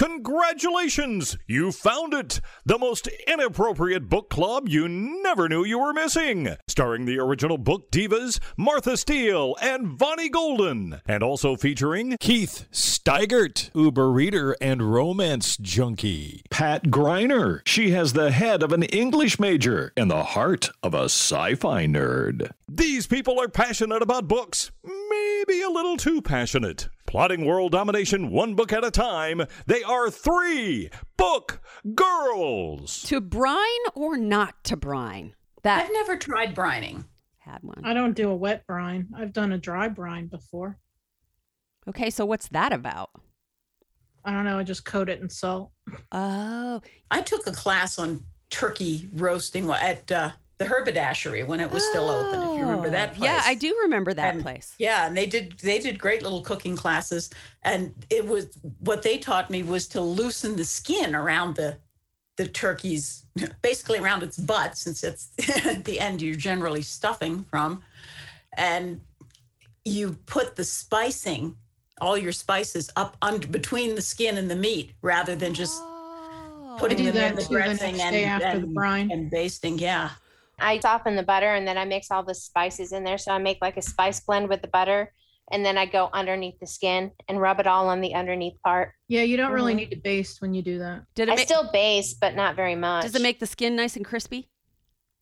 Congratulations! You found it! The most inappropriate book club you never knew you were missing. Starring the original book divas Martha Steele and Bonnie Golden. And also featuring Keith Steigert, Uber reader and romance junkie. Pat Griner. She has the head of an English major and the heart of a sci fi nerd. These people are passionate about books. Maybe a little too passionate. Plotting world domination one book at a time, they are three book girls. To brine or not to brine? That I've never tried brining. had one. I don't do a wet brine. I've done a dry brine before. Okay, so what's that about? I don't know. I just coat it in salt. Oh, I took a class on turkey roasting at uh, the Herbadashery when it was still open. If you remember oh. that place. Oh, Yeah, I do remember that And- place. Yeah, and they did they did great little cooking classes, and it was what they taught me was to loosen the skin around the the turkey's basically around its butt, since it's at the end you're generally stuffing from, and you put the spicing, all your spices up under between the skin and the meat, rather than just oh. putting do them in that the too the dressing next and, day and- and basting. Yeah. I soften the butter and then I mix all the spices in there. So I make like a spice blend with the butter and then I go underneath the skin and rub it all on the underneath part. Yeah, you don't really Mhm. need to baste when you do that. Did it I ma- still baste, but not very much. does it make the skin nice and crispy?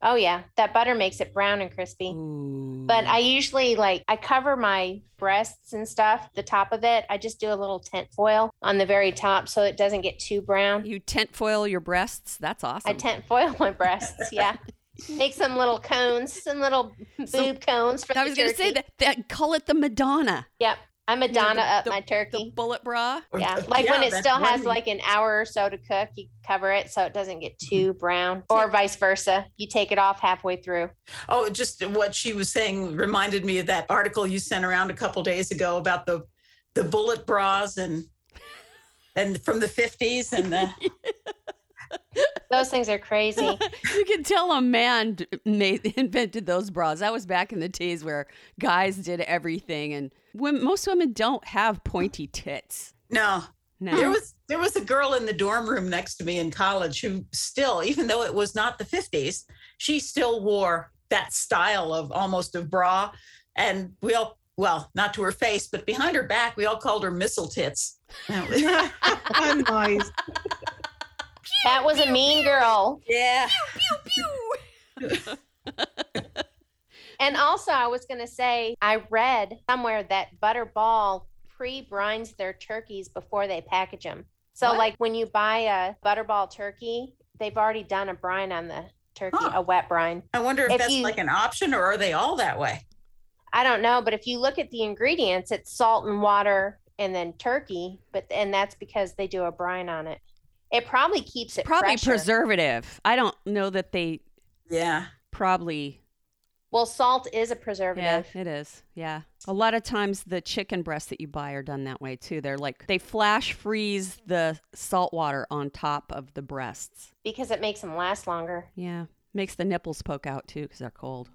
Oh yeah, that butter makes it brown and crispy. But I usually like I cover my breasts and stuff, the top of it. I just do a little tent foil on the very top so it doesn't get too brown. you tent foil your breasts. That's awesome. I tent foil my breasts. Yeah. Make some little cones, some little So- boob cones for I the was going to say that, that. Call it the Madonna. Yep. I Madonna the- up the- my The turkey. bullet bra. Yeah, like when it still has one- like an hour or so to cook, you cover it so it doesn't get Mm-hmm. too brown, or vice versa. You take it off halfway through. Oh, just what she was saying reminded me of that article you sent around a couple days ago about the the bullet bras and and from the 50s and the Those things are crazy. you can tell a man made invented those bras. That was back in the days where guys did everything, and when, most women don't have pointy tits. no No, there was there was a girl in the dorm room next to me in college who still even though it was not the 50s she still wore that style of almost of bra and we all well not to her face but behind her back we all called her missile tits nice. That was a mean girl. yeah And also, I was going to say, I read somewhere that Butterball pre brines their turkeys before they package them. So, What? like when you buy a Butterball turkey, they've already done a brine on the turkey, Huh. a wet brine. i wonder if, If that's you- like an option or are they all that way I don't know, but if you look at the ingredients, it's salt and water and then turkey, but and that's because they do a brine on it. It probably keeps it probably fresher. preservative. I don't know that they yeah probably. Well, salt is a Yeah, preservative. it is. Yeah, a lot of times the chicken breasts that you buy are done that way too. They're like they flash freeze the salt water on top of the breasts. because it makes them last longer. Yeah, makes the nipples poke out too because they're cold.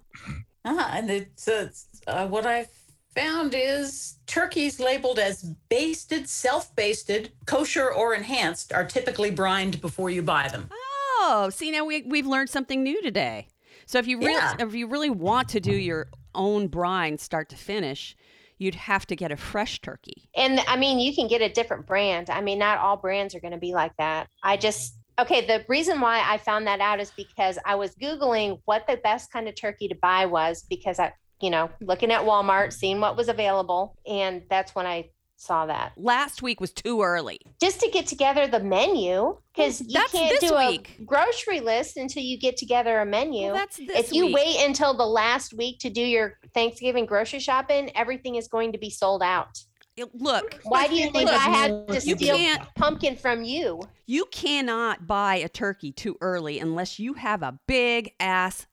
Uh, and it's, uh, uh, what I found is turkeys labeled as basted, self-basted, kosher or enhanced are typically brined before you buy them. Oh, see now we we've learned something new today. So if you really Yeah. if you really want to do your own brine start to finish, you'd have to get a fresh turkey. And I mean, you can get a different brand. I mean, not all brands are going to be like that. I just, okay, the reason why I found that out is because I was Googling what the best kind of turkey to buy was because I, you know, looking at Walmart, seeing what was available. And that's when I saw that. Last week was too early. Just to get together the menu, because you That's can't do week. a grocery list until you get together a menu. Well, that's this if you week. wait until the last week to do your Thanksgiving grocery shopping, everything is going to be sold out. Look, Why do you think Look, I had to you steal can't- pumpkin from you? you cannot buy a turkey too early unless you have a big ass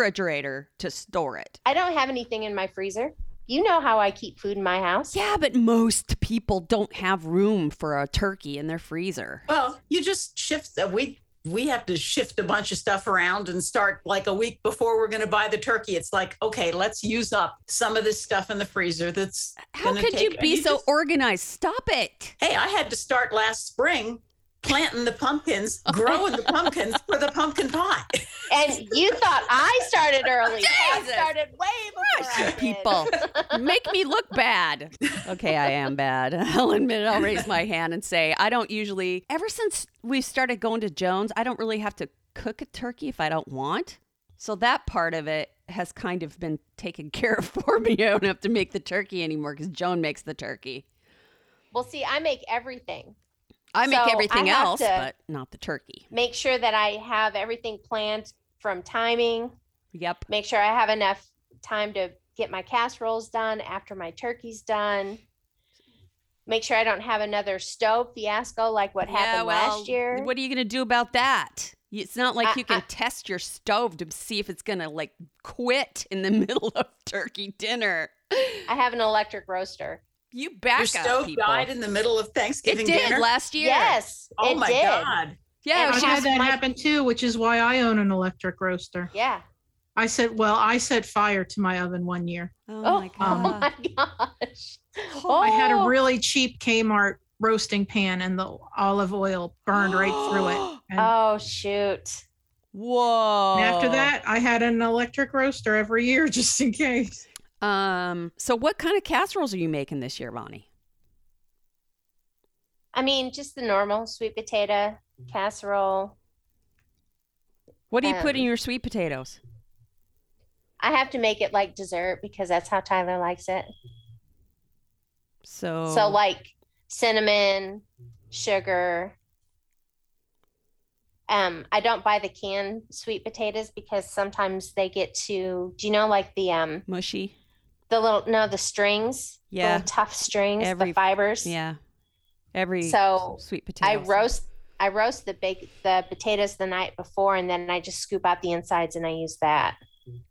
refrigerator to store it. I don't have anything in my freezer. You know how I keep food in my house. Yeah, but most people don't have room for a turkey in their freezer. Well, you just shift. Uh, we we have to shift a bunch of stuff around and start like a week before we're going to buy the turkey. It's like, okay, let's use up some of this stuff in the freezer. That's How gonna could you be and so just- organized? Stop it. hey, I had to start last spring planting the pumpkins, growing the pumpkins for the pumpkin pie. And you thought I started early. I started way before I people make me look bad. Okay, I am bad. I'll admit it. I'll raise my hand and say I don't usually. Ever since we started going to Joan's, I don't really have to cook a turkey if I don't want. So that part of it has kind of been taken care of for me. I don't have to make the turkey anymore because Joan makes the turkey. Well, see, I make everything. I make So, everything I else, but not the turkey. Make sure that I have everything planned from timing. Yep. Make sure I have enough time to get my casseroles done after my turkey's done. Make sure I don't have another stove fiasco like what happened last year. What are you going to do about that? It's not like I- you can I- test your stove to see if it's going to like quit in the middle of turkey dinner. I have an electric roaster. You back Your up, stove people. died in the middle of Thanksgiving. it Thanksgiving did dinner. last year. Yes, oh it my did. God. Yeah, I've was I had that my- happen too, which is why I own an electric roaster. Yeah. I said, well, I set fire to my oven one year. Oh, Oh, my oh my um, gosh. I had a Oh. really cheap Kmart roasting pan and the olive oil burned right through it. And Oh shoot. Whoa. and after that, I had an electric roaster every year just in case. Um, so what kind of casseroles are you making this year, Bonnie? I mean, just the normal sweet potato casserole. What do you put in Um, your sweet potatoes? I have to make it like dessert because that's how Tyler likes it. So, So like cinnamon, sugar. Um, I don't buy the canned sweet potatoes because sometimes they get too. Do you know like the um mushy. The little no the strings? Yeah. tough strings, Every- the fibers. Yeah. Every So sweet potato. I roast I roast the bake the potatoes the night before and then I just scoop out the insides and I use that.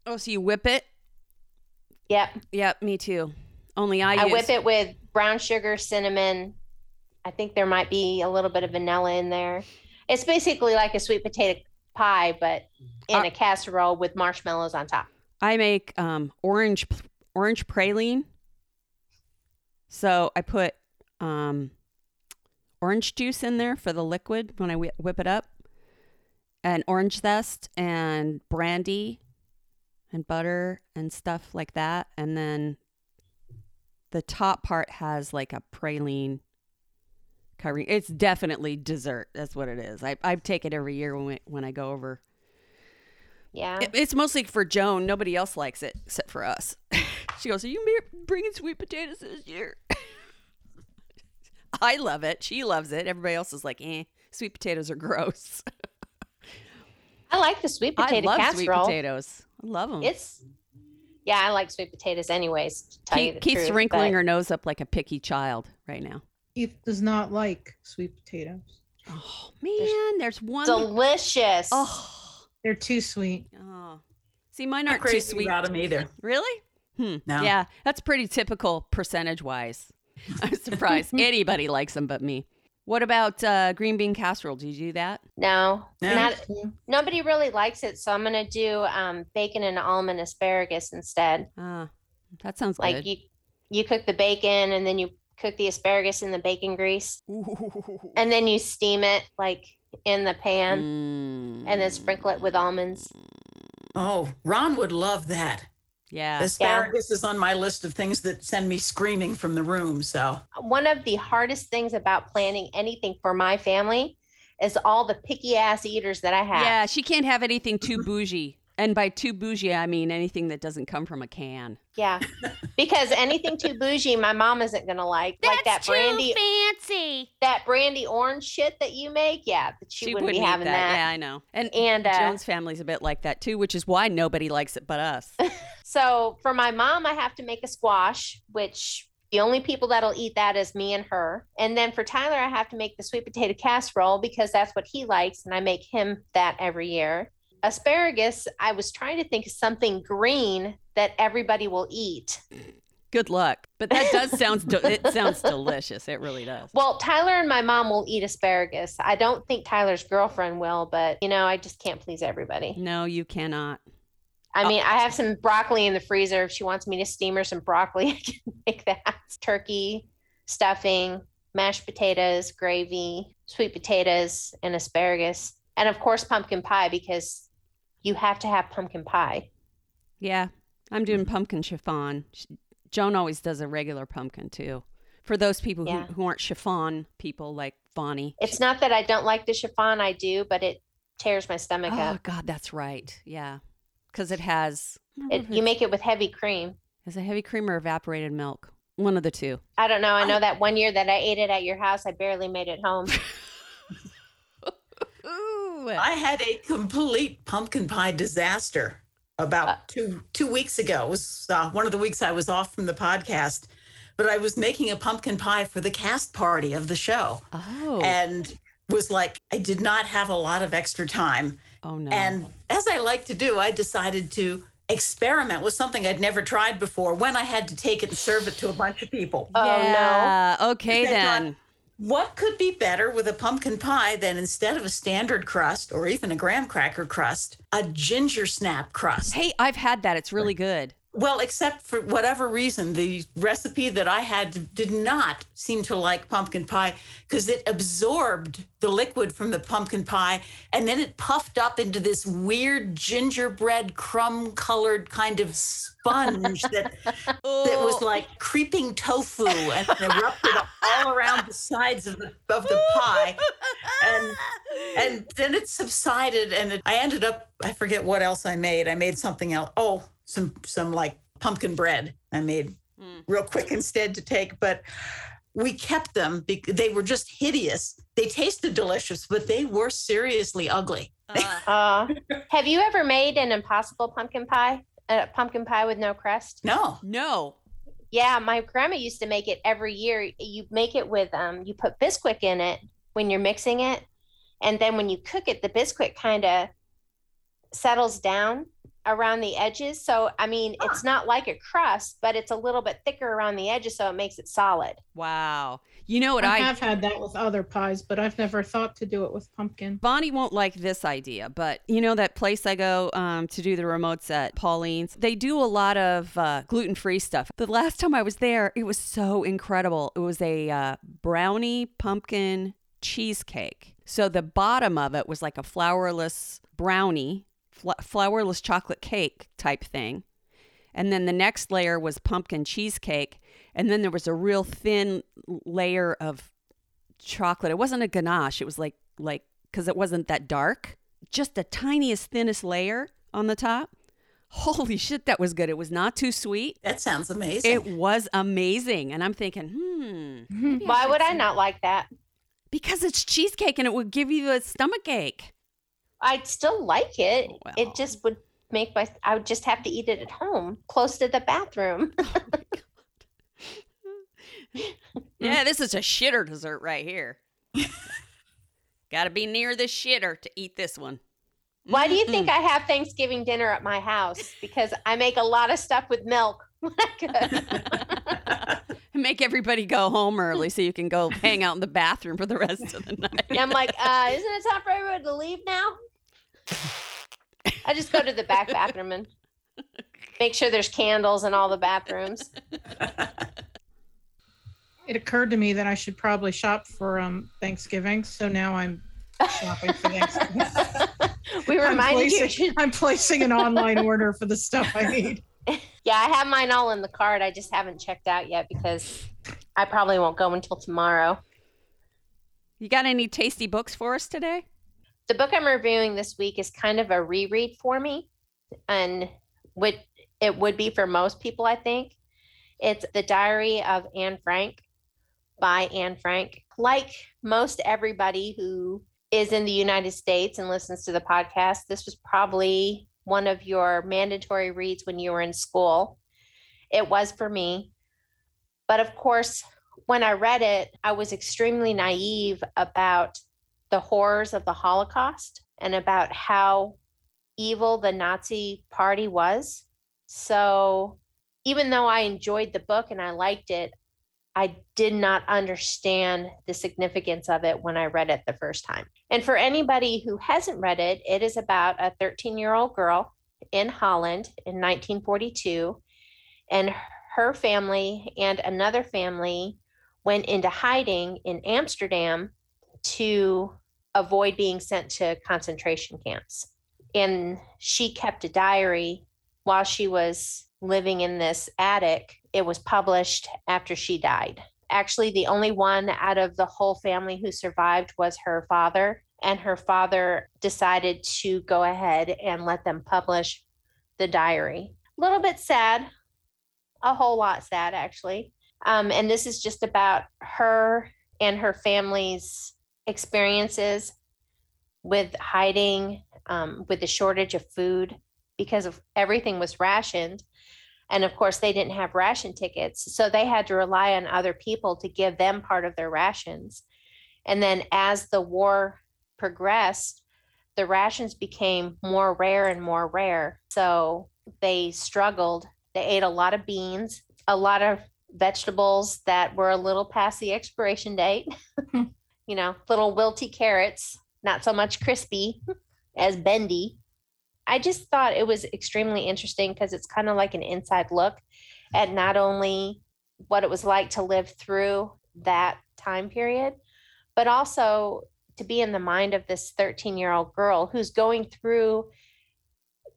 Oh, so you whip it? Yep. Yep, me too. Only I, I, use whip it with brown sugar, cinnamon. I think there might be a little bit of vanilla in there. It's basically like a sweet potato pie, but in Uh, a casserole with marshmallows on top. I make um, orange orange praline. So I put um, orange juice in there for the liquid when I whi- whip it up, and orange zest and brandy, and butter and stuff like that, and then the top part has like a praline covering. It's definitely dessert. That's what it is. I I take it every year when we, when I go over. Yeah. It- It's mostly for Joan. Nobody else likes it except for us. she goes, "Are you bringing sweet potatoes this year?" I love it. She loves it. Everybody else is like, "Eh, sweet potatoes are gross." I like the sweet potato I potato love sweet potatoes. I love them. It's yeah, I like sweet potatoes anyways. To tell you Keith, the Keith's truth, wrinkling but- her nose up like a picky child right now. Keith does not like sweet potatoes. Oh man, there's one. delicious. oh, They're too sweet. oh. See, mine aren't too crazy sweet. about them either. Really? Hmm. No. Yeah, that's pretty typical percentage wise. I'm surprised anybody likes them but me. What about uh, green bean casserole? Do you do that? No, No. not nobody really likes it, so I'm gonna do um, bacon and almond asparagus instead. Ah, that sounds Like good. you, you cook the bacon and then you cook the asparagus in the bacon grease, and then you steam it like in the pan, Mm. and then sprinkle it with almonds. Oh, Ron would love that. Yeah. Asparagus is on my list of things that send me screaming from the room. So One of the hardest things about planning anything for my family is all the picky ass eaters that I have. Yeah, she can't have anything too bougie. And by too bougie, I mean anything that doesn't come from a can. Yeah. Because anything too bougie, my mom isn't gonna like. like that brandy fancy. that brandy orange shit that you make, yeah, but she, wouldn't, be having that. Yeah, I know. And And uh, Joan's family's a bit like that too, which is why nobody likes it but us. so for my mom, I have to make a squash, which the only people that'll eat that is me and her. And then for Tyler, I have to make the sweet potato casserole because that's what he likes, and I make him that every year. Asparagus, I was trying to think of something green that everybody will eat. Good luck. But that does sounds de- it sounds delicious. It really does. Well, Tyler and my mom will eat asparagus. I don't think Tyler's girlfriend will, but you know, I just can't please everybody. No, you cannot. I mean, uh, I have some broccoli in the freezer. If she wants me to steam her some broccoli, I can make that. Turkey, stuffing, mashed potatoes, gravy, sweet potatoes, and asparagus. And of course, pumpkin pie because you have to have pumpkin pie. Yeah, I'm doing pumpkin chiffon. Joan always does a regular pumpkin too. For those people Yeah. who, who aren't chiffon people like Bonnie. It's not that I don't like the chiffon, I do, but it tears my stomach Oh up. Oh, God, that's right. Yeah, because it has. I It, you make it with heavy cream. Is it heavy cream or evaporated milk? One of the two. I don't know. I know that one year that I ate it at your house, I barely made it home. Ooh. I had a complete pumpkin pie disaster about two two weeks ago. It was uh, one of the weeks I was off from the podcast, but I was making a pumpkin pie for the cast party of the show, Oh. and was like, I did not have a lot of extra time, oh no. and as I like to do, I decided to experiment with something I'd never tried before. When I had to take it and serve it to a bunch of people. Oh, no. Okay Is that then. What could be better with a pumpkin pie than instead of a standard crust or even a graham cracker crust, a ginger snap crust? Hey, I've had that. It's really good. Well, except for whatever reason, the recipe that I had did not seem to like pumpkin pie because it absorbed the liquid from the pumpkin pie and then it puffed up into this weird gingerbread crumb colored kind of sponge that that was oh. like creeping tofu and erupted all around the sides of the of the pie. And and then it subsided and it, i ended up i forget what else i made. I made something else oh some some like pumpkin bread i made Mm. real quick instead to take but we kept them because they were just hideous they tasted delicious but they were seriously ugly Uh, Uh, have you ever made an impossible pumpkin pie? A pumpkin pie with no crust? no no. Yeah, my grandma used to make it every year. You make it with um, you put Bisquick in it when you're mixing it, and then when you cook it, the Bisquick kind of settles down around the edges. So I mean, it's not like a crust, but it's a little bit thicker around the edges, so it makes it solid. Wow. You know what I I, have had that with other pies, but I've never thought to do it with pumpkin. Bonnie won't like this idea, but you know that place I go um, to do the remotes at Pauline's? They do a lot of uh, gluten free stuff. The last time I was there, it was so incredible. It was a uh, brownie pumpkin cheesecake. So the bottom of it was like a flourless brownie, fl- flourless chocolate cake type thing. And then the next layer was pumpkin cheesecake. And then there was a real thin layer of chocolate. It wasn't a ganache. It was like like because it wasn't that dark. Just the tiniest, thinnest layer on the top. Holy shit, that was good. It was not too sweet. that sounds amazing It was amazing. And I'm thinking, hmm, Why should would I say- not like that? Because it's cheesecake and it would give you a stomach ache. I'd still like it. Well. It just would make my. I would just have to eat it at home, close to the bathroom. Yeah, this is a shitter dessert right here. Got to be near the shitter to eat this one. Why do you think I have Thanksgiving dinner at my house? Because I make a lot of stuff with milk. when I cook. Make everybody go home early so you can go hang out in the bathroom for the rest of the night. And I'm like, uh, isn't it time for everybody to leave now? I just go to the back bathroom and make sure there's candles in all the bathrooms. It occurred to me that I should probably shop for um Thanksgiving, so now I'm shopping for Thanksgiving. We I'm reminded you. I'm placing an online order for the stuff I need. Yeah, I have mine all in the cart. I just haven't checked out yet because I probably won't go until tomorrow. You got any tasty books for us today? The book I'm reviewing this week is kind of a reread for me, and would it would be for most people, I think. It's The Diary of Anne Frank by Anne Frank. Like most everybody who is in the United States and listens to the podcast, this was probably one of your mandatory reads when you were in school. It was for me. But of course, when I read it, I was extremely naive about the horrors of the Holocaust and about how evil the Nazi party was. So even though I enjoyed the book and I liked it, I did not understand the significance of it when I read it the first time. And for anybody who hasn't read it, it is about a 13 year old girl in Holland in 1942. And her family and another family went into hiding in Amsterdam to avoid being sent to concentration camps. And she kept a diary while she was living in this attic. It was published after she died. Actually, the only one out of the whole family who survived was her father. And her father decided to go ahead and let them publish the diary. A little bit sad, a whole lot sad, actually. Um, and this is just about her and her family's experiences with hiding, um, with the shortage of food because of everything was rationed. And of course, they didn't have ration tickets. So they had to rely on other people to give them part of their rations. And then as the war progressed, the rations became more rare and more rare. So they struggled. They ate a lot of beans, a lot of vegetables that were a little past the expiration date, you know, little wilty carrots, not so much crispy as bendy. I just thought it was extremely interesting because it's kind of like an inside look at not only what it was like to live through that time period, but also to be in the mind of this 13 year old girl who's going through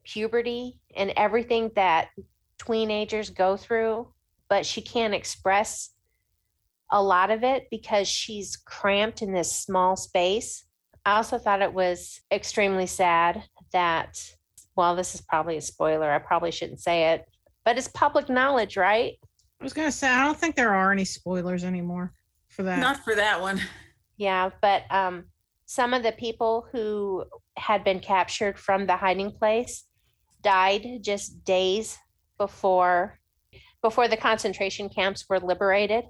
puberty and everything that teenagers go through, but she can't express a lot of it because she's cramped in this small space. I also thought it was extremely sad that, well, this is probably a spoiler. I probably shouldn't say it, but it's public knowledge, right? I was gonna say I don't think there are any spoilers anymore for that. Not for that one. Yeah, but um, some of the people who had been captured from the hiding place died just days before before the concentration camps were liberated.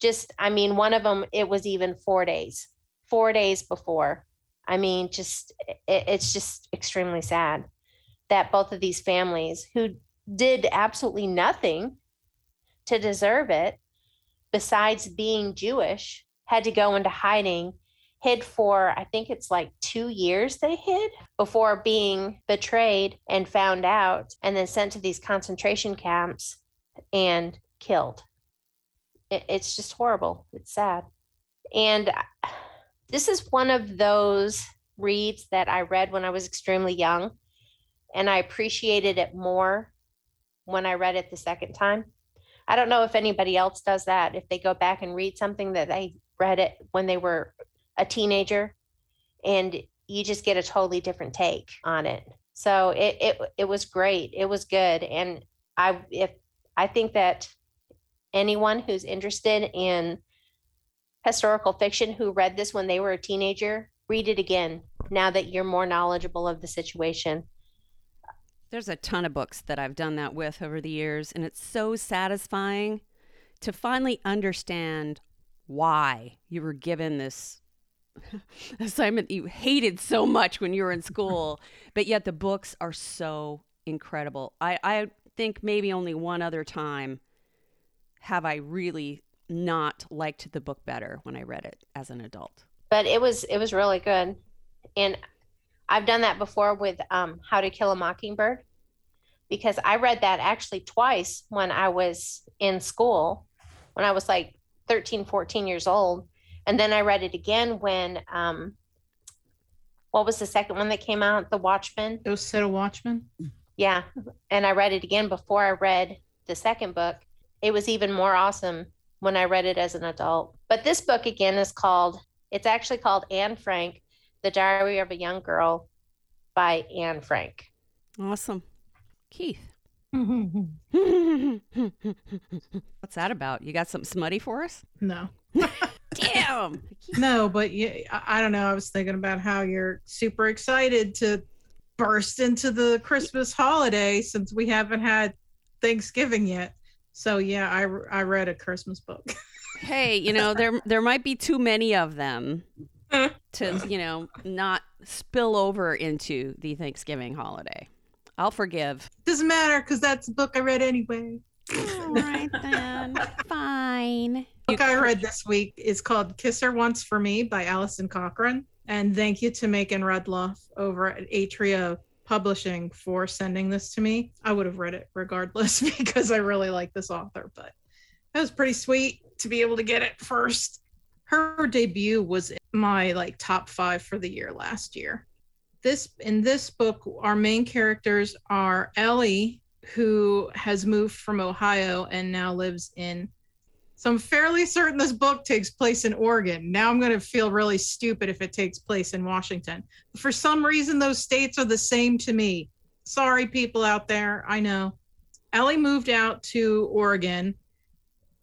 Just, I mean, one of them, it was even four days, four days before. I mean, just, it, it's just extremely sad that both of these families who did absolutely nothing to deserve it, besides being Jewish, had to go into hiding hid for i think it's like two years they hid before being betrayed and found out and then sent to these concentration camps and killed it, it's just horrible it's sad and uh, this is one of those reads that i read when i was extremely young and i appreciated it more when i read it the second time i don't know if anybody else does that if they go back and read something that they read it when they were a teenager and you just get a totally different take on it. So it it it was great. It was good and I if I think that anyone who's interested in historical fiction who read this when they were a teenager, read it again now that you're more knowledgeable of the situation. There's a ton of books that I've done that with over the years, and it's so satisfying to finally understand why you were given this assignment that you hated so much when you were in school, but yet the books are so incredible. I, I think maybe only one other time have I really not liked the book better when I read it as an adult. But it was it was really good. And I've done that before with um, How to Kill a Mockingbird because I read that actually twice when I was in school, when I was like 13, 14 years old and then I read it again when um, what was the second one that came out? The Watchmen. Those set of Watchmen. Yeah, and I read it again before I read the second book. It was even more awesome when I read it as an adult. But this book again is called. It's actually called Anne Frank, The Diary of a Young Girl, by Anne Frank. Awesome, Keith. What's that about? You got something smutty for us? no. Damn. No, but yeah, I I don't know. I was thinking about how you're super excited to burst into the Christmas holiday since we haven't had Thanksgiving yet. So yeah, I I read a Christmas book. hey, you know there there might be too many of them to you know not spill over into the Thanksgiving holiday. I'll forgive. Doesn't matter because that's a book I read anyway. All right then. Fine. book I read this week is called Kiss Her Once for Me by Alison Cochrun. And thank you to Megan Rudloff over at Atria Publishing for sending this to me. I would have read it regardless because I really like this author, but that was pretty sweet to be able to get it first. Her debut was my like top five for the year last year. This in this book, our main characters are Ellie, who has moved from Ohio and now lives in so I'm fairly certain this book takes place in Oregon. Now I'm going to feel really stupid if it takes place in Washington. For some reason, those states are the same to me. Sorry, people out there. I know. Ellie moved out to Oregon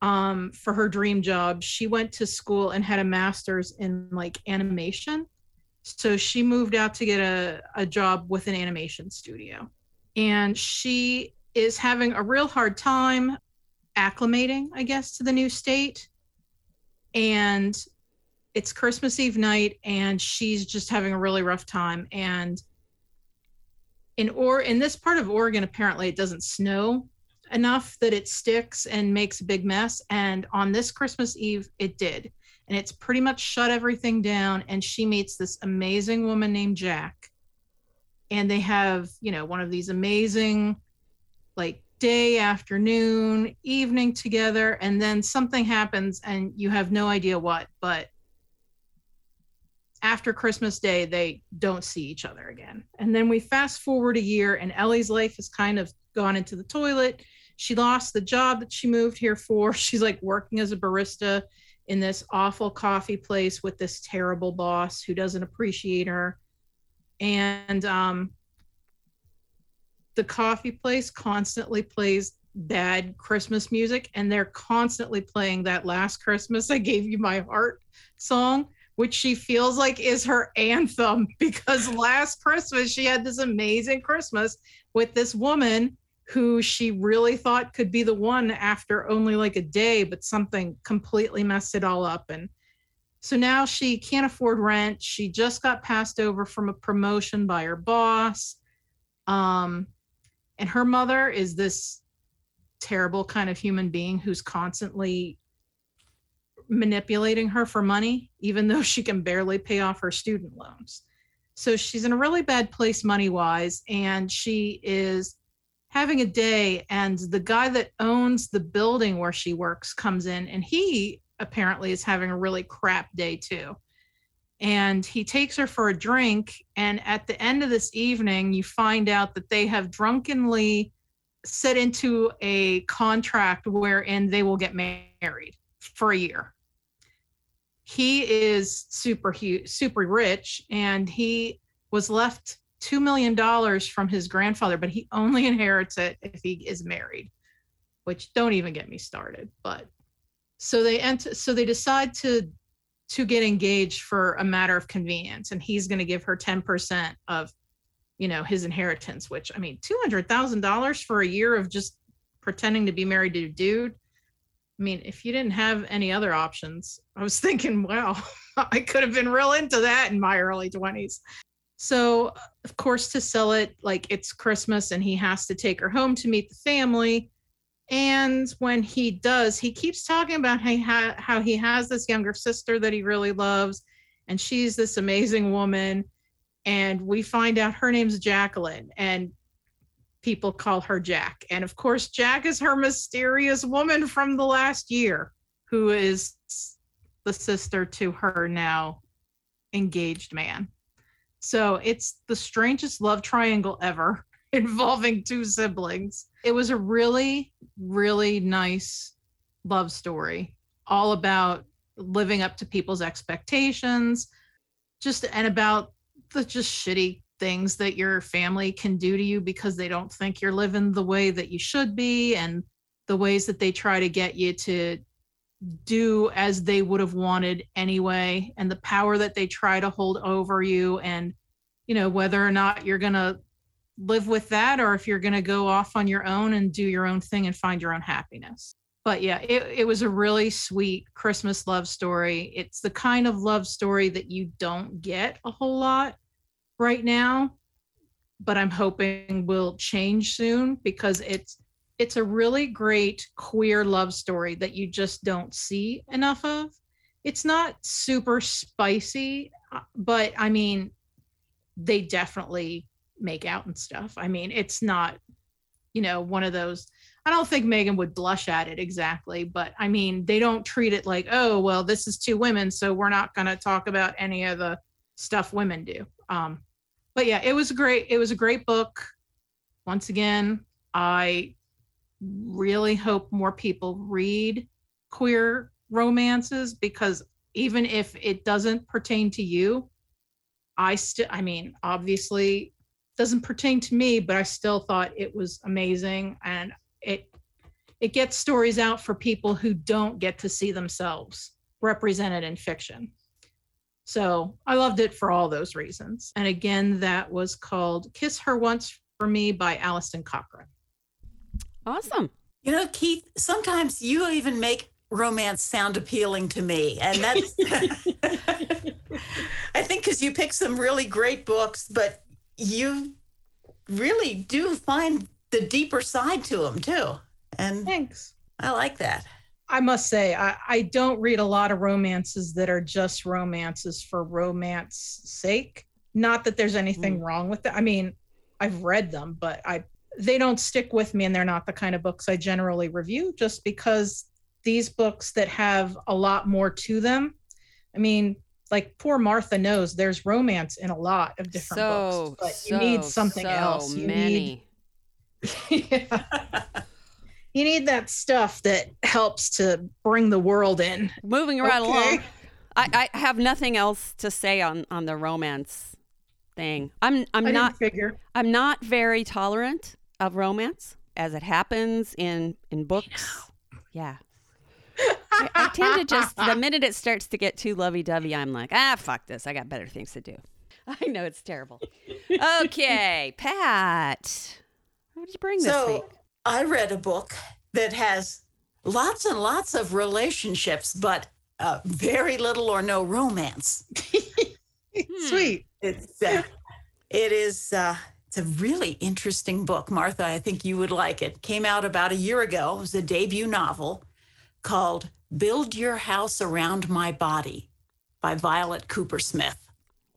um, for her dream job. She went to school and had a master's in like animation. So she moved out to get a, a job with an animation studio. And she is having a real hard time acclimating, I guess, to the new state. And it's Christmas Eve night, and she's just having a really rough time. And in or in this part of Oregon, apparently it doesn't snow enough that it sticks and makes a big mess. And on this Christmas Eve, it did. And it's pretty much shut everything down. And she meets this amazing woman named Jack. And they have, you know, one of these amazing, like day, afternoon, evening together, and then something happens and you have no idea what. But after Christmas Day, they don't see each other again. And then we fast forward a year, and Ellie's life has kind of gone into the toilet. She lost the job that she moved here for. She's like working as a barista in this awful coffee place with this terrible boss who doesn't appreciate her. And um, the coffee place constantly plays bad Christmas music, and they're constantly playing that last Christmas I gave you my heart song, which she feels like is her anthem because last Christmas she had this amazing Christmas with this woman who she really thought could be the one after only like a day, but something completely messed it all up. And so now she can't afford rent. She just got passed over from a promotion by her boss. Um, and her mother is this terrible kind of human being who's constantly manipulating her for money, even though she can barely pay off her student loans. So she's in a really bad place money wise, and she is having a day. And the guy that owns the building where she works comes in, and he apparently is having a really crap day too and he takes her for a drink and at the end of this evening you find out that they have drunkenly set into a contract wherein they will get married for a year. He is super super rich and he was left $2 million from his grandfather but he only inherits it if he is married which don't even get me started but so they enter so they decide to to get engaged for a matter of convenience and he's going to give her 10% of you know his inheritance which i mean $200000 for a year of just pretending to be married to a dude? I mean if you didn't have any other options i was thinking wow i could have been real into that in my early 20s so of course to sell it like it's christmas and he has to take her home to meet the family and when he does, he keeps talking about how he, ha- how he has this younger sister that he really loves, and she's this amazing woman. And we find out her name's Jacqueline, and people call her Jack. And of course, Jack is her mysterious woman from the last year, who is the sister to her now engaged man. So it's the strangest love triangle ever involving two siblings. It was a really, really nice love story, all about living up to people's expectations, just and about the just shitty things that your family can do to you because they don't think you're living the way that you should be and the ways that they try to get you to do as they would have wanted anyway and the power that they try to hold over you and you know whether or not you're going to live with that or if you're going to go off on your own and do your own thing and find your own happiness. But yeah, it, it was a really sweet Christmas love story. It's the kind of love story that you don't get a whole lot right now. but I'm hoping will change soon because it's it's a really great queer love story that you just don't see enough of. It's not super spicy, uh, but I mean, they definitely make out and stuff. I mean, it's not, you know, one of those. I don't think Megan would blush at it exactly, but I mean, they don't treat it like, oh, well, this is two women, so we're not going to talk about any of the stuff women do. Um, but yeah, it was a great. It was a great book. Once again, I really hope more people read queer romances because even if it doesn't pertain to you, I still, I mean, obviously doesn't pertain to me, but I still thought it was amazing and it it gets stories out for people who don't get to see themselves represented in fiction. So I loved it for all those reasons. And again, that was called Kiss Her Once for Me by Alison Cochrun. Awesome. You know, Keith, sometimes you even make romance sound appealing to me. And that's, I think, because you pick some really great books, but you really do find the deeper side to them too. And Thanks. I like that. I must say, I, I don't read a lot of romances that are just romances for romance sake. Not that there's anything mm. wrong with it. I mean, I've read them, but I they don't stick with me and they're not the kind of books I generally review just because these books that have a lot more to them. I mean, like poor Martha knows there's romance in a lot of different so, books, but so, you need something so else. You many. need Yeah. you need that stuff that helps to bring the world in. Moving right Okay. along. I, I have nothing else to say on on the romance thing. I'm I'm I not figure. I'm not very tolerant of romance as it happens in in books. Yeah. I, I tend to just the minute it starts to get too lovey dovey, I'm like, ah, fuck this. I got better things to do. I know it's terrible. Okay, Pat, what did you bring this so week? I read a book that has lots and lots of relationships, but uh, very little or no romance. Hmm. Sweet. It's uh, it is uh, it's a really interesting book, Martha. I think you would like it. Came out about a year ago. It was a debut novel called "Build Your House Around My Body" by Violet Kupersmith.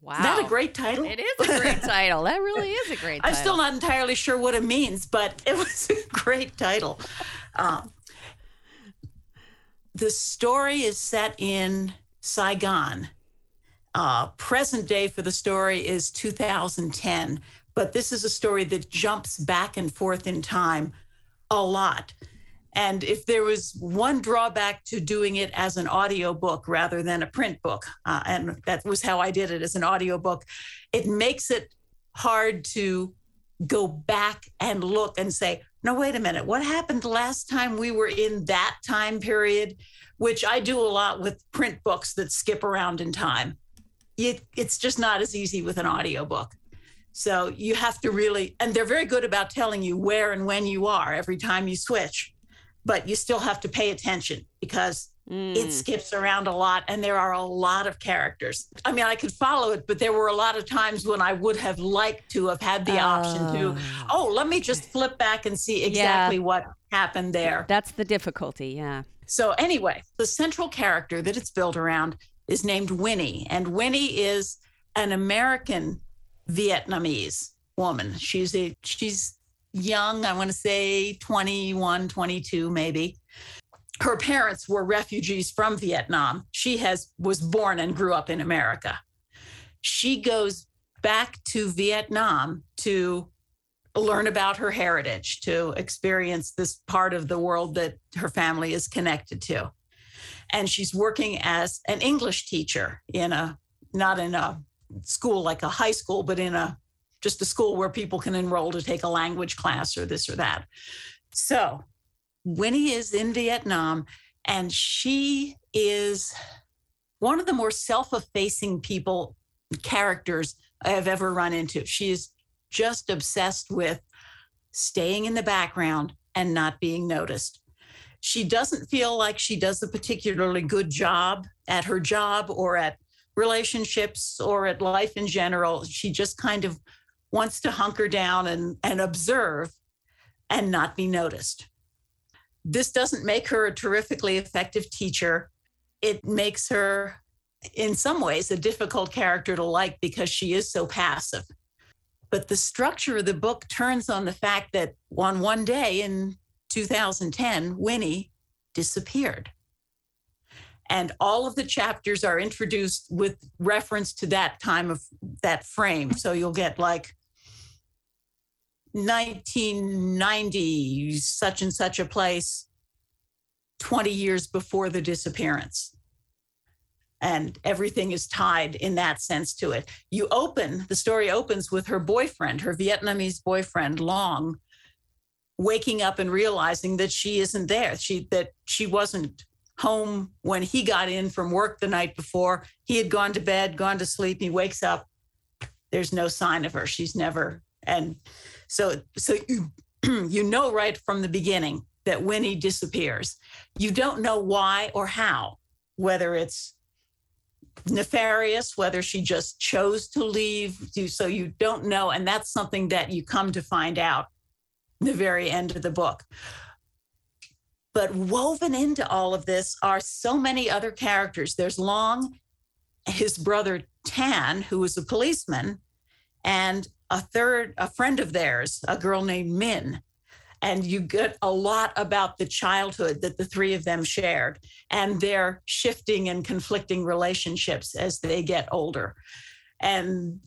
Wow, Is that a great title? It is a great title. That really is a great title. I'm still not entirely sure what it means, but it was a great title. Um, the story is set in Saigon. Uh, present day for the story is 2010, but this is a story that jumps back and forth in time a lot. And if there was one drawback to doing it as an audiobook rather than a print book, uh, and that was how I did it as an audiobook, it makes it hard to go back and look and say, no, wait a minute, what happened last time we were in that time period? Which I do a lot with print books that skip around in time. It, it's just not as easy with an audiobook. So you have to really, and they're very good about telling you where and when you are every time you switch, but you still have to pay attention because Mm. it skips around a lot and there are a lot of characters. I mean, I could follow it, but there were a lot of times when I would have liked to have had the option to, oh, let me just flip back and see exactly what happened there. That's the difficulty. Yeah. So, anyway, the central character that it's built around is named Winnie, and Winnie is an American Vietnamese woman. She's a she's young, I want to say 21, 22 maybe. Her parents were refugees from Vietnam. She has was born and grew up in America. She goes back to Vietnam to learn about her heritage, to experience this part of the world that her family is connected to. And she's working as an English teacher in a, not in a school like a high school, but in a, just a school where people can enroll to take a language class or this or that. So Winnie is in Vietnam and she is one of the more self effacing people, characters I have ever run into. She is just obsessed with staying in the background and not being noticed. She doesn't feel like she does a particularly good job at her job or at relationships or at life in general. She just kind of wants to hunker down and, and observe and not be noticed. This doesn't make her a terrifically effective teacher. It makes her, in some ways, a difficult character to like because she is so passive. But the structure of the book turns on the fact that on one day in 2010, Winnie disappeared. And all of the chapters are introduced with reference to that time of that frame. So you'll get like 1990, such and such a place, 20 years before the disappearance. And everything is tied in that sense to it. You open, the story opens with her boyfriend, her Vietnamese boyfriend, Long, waking up and realizing that she isn't there. She that she wasn't home when he got in from work the night before. He had gone to bed, gone to sleep. He wakes up. There's no sign of her. She's never and so so you you know right from the beginning that Winnie disappears. You don't know why or how, whether it's nefarious, whether she just chose to leave. So you don't know. And that's something that you come to find out the very end of the book. But woven into all of this are so many other characters. There's Long, his brother Tan, who was a policeman, and a third, a friend of theirs, a girl named Min. And you get a lot about the childhood that the three of them shared and their shifting and conflicting relationships as they get older. And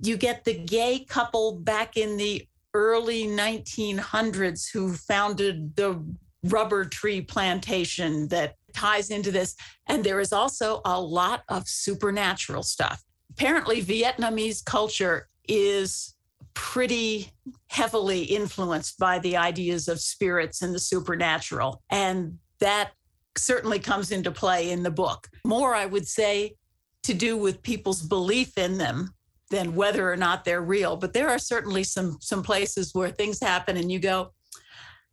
you get the gay couple back in the early 1900s who founded the rubber tree plantation that ties into this. And there is also a lot of supernatural stuff. Apparently, Vietnamese culture is pretty heavily influenced by the ideas of spirits and the supernatural. And that certainly comes into play in the book. More, I would say, to do with people's belief in them than whether or not they're real. But there are certainly some some places where things happen and you go,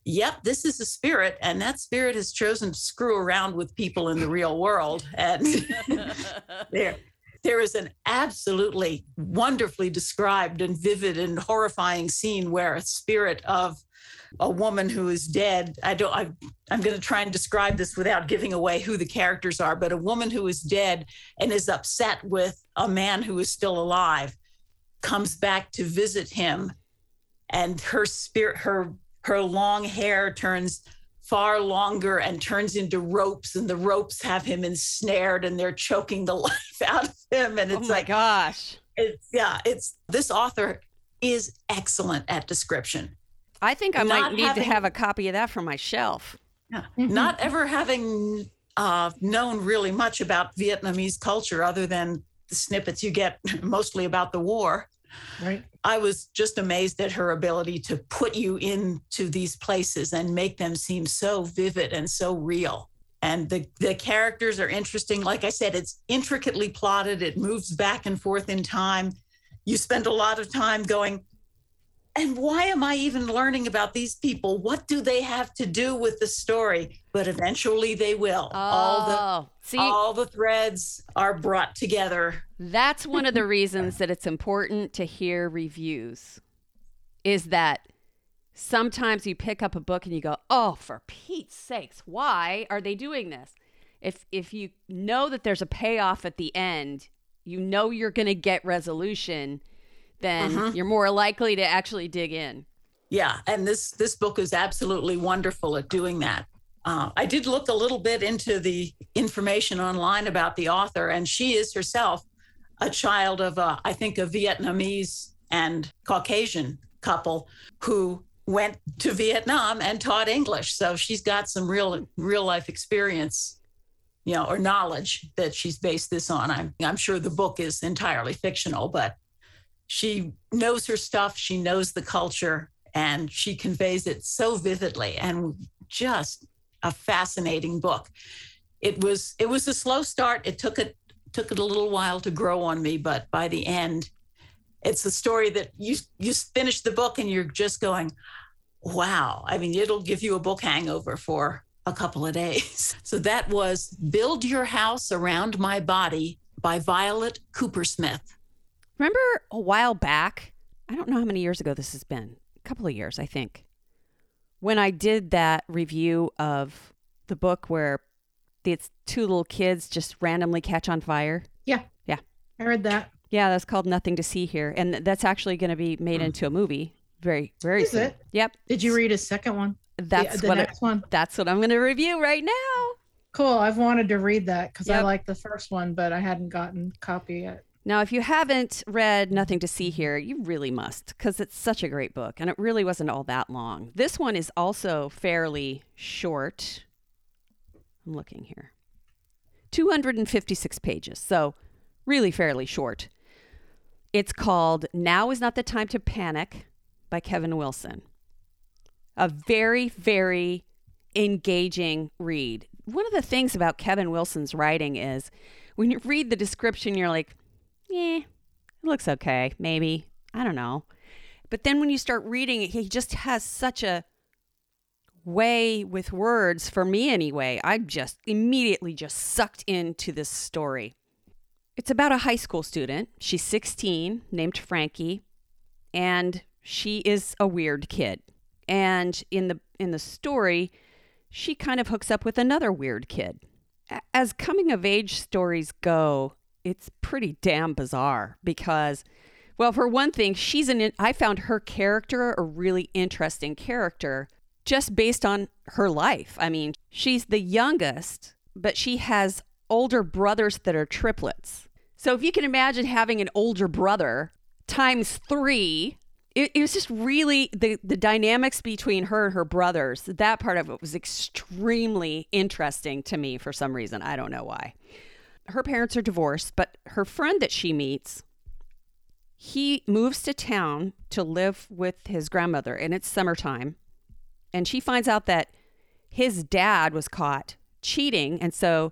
yep, this is a spirit, and that spirit has chosen to screw around with people in the real world. And there, there is an absolutely wonderfully described and vivid and horrifying scene where a spirit of a woman who is dead. I don't. I, I'm going to try and describe this without giving away who the characters are. But a woman who is dead and is upset with a man who is still alive comes back to visit him, and her spirit, her her long hair turns far longer and turns into ropes and the ropes have him ensnared and they're choking the life out of him and it's oh my like gosh. it's yeah it's this author is excellent at description I think I Not might need having- to have a copy of that for my shelf. yeah. not ever having uh, known really much about vietnamese culture other than the snippets you get mostly about the war Right. I was just amazed at her ability to put you into these places and make them seem so vivid and so real. And the, the characters are interesting. Like I said, it's intricately plotted, it moves back and forth in time. You spend a lot of time going, and why am I even learning about these people? What do they have to do with the story? But eventually they will. all the Oh, see, all the threads are brought together that's one of the reasons that it's important to hear reviews. Is that sometimes you pick up a book and you go, "Oh, for Pete's sakes, why are they doing this?" If if you know that there's a payoff at the end, you know you're going to get resolution, then you're more likely to actually dig in. Yeah, and this this book is absolutely wonderful at doing that. Uh, I did look a little bit into the information online about the author, and she is herself a child of a, I think, a Vietnamese and Caucasian couple who went to Vietnam and taught English. So she's got some real real life experience, you know, or knowledge that she's based this on. I'm I'm sure the book is entirely fictional, but she knows her stuff. She knows the culture, and she conveys it so vividly and just a fascinating book. It was it was a slow start. It took it took it a little while to grow on me, but by the end, it's a story that you you finish the book and you're just going, wow. I mean, it'll give you a book hangover for a couple of days. So that was Build Your House Around My Body by Violet Kupersmith. Remember a while back I don't know how many years ago this has been. A couple of years, I think. When I did that review of the book where it's two little kids just randomly catch on fire. Yeah. Yeah. I read that. Yeah, that's called Nothing to See Here. And that's actually going to be made into a movie very, very Is soon. it? Yep. Did you read a second one? That's the, the what I, one. That's what I'm going to review right now. Cool. I've wanted to read that because I like the first one, but I hadn't gotten copy yet. Now, if you haven't read Nothing to See Here, you really must because it's such a great book and it really wasn't all that long. This one is also fairly short. I'm looking here 256 pages, so really fairly short. It's called Now is Not the Time to Panic by Kevin Wilson. A very, very engaging read. One of the things about Kevin Wilson's writing is when you read the description, you're like, yeah, it looks okay, maybe. I don't know. But then when you start reading it, he just has such a way with words, for me anyway. I'm just immediately just sucked into this story. It's about a high school student. She's 16, named Frankie, and she is a weird kid. And in the in the story, she kind of hooks up with another weird kid. As coming of age stories go, it's pretty damn bizarre because well, for one thing, she's an I found her character a really interesting character just based on her life. I mean, she's the youngest, but she has older brothers that are triplets. So if you can imagine having an older brother times three, it, it was just really the, the dynamics between her and her brothers. That part of it was extremely interesting to me for some reason. I don't know why. Her parents are divorced, but her friend that she meets, he moves to town to live with his grandmother, and it's summertime. And she finds out that his dad was caught cheating, and so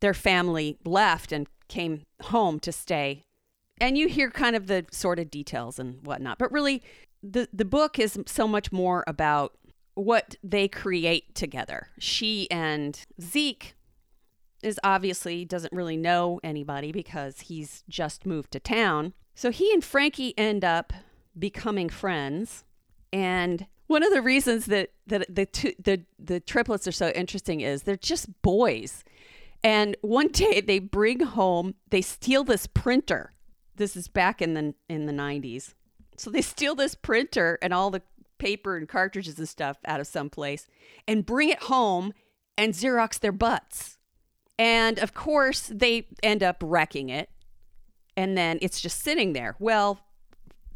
their family left and came home to stay. And you hear kind of the sort of details and whatnot, but really, the the book is so much more about what they create together. She and Zeke is obviously doesn't really know anybody because he's just moved to town. So he and Frankie end up becoming friends. And one of the reasons that, that the two, the the triplets are so interesting is they're just boys. And one day they bring home, they steal this printer. This is back in the in the 90s. So they steal this printer and all the paper and cartridges and stuff out of some place and bring it home and Xerox their butts. And of course, they end up wrecking it. And then it's just sitting there. Well,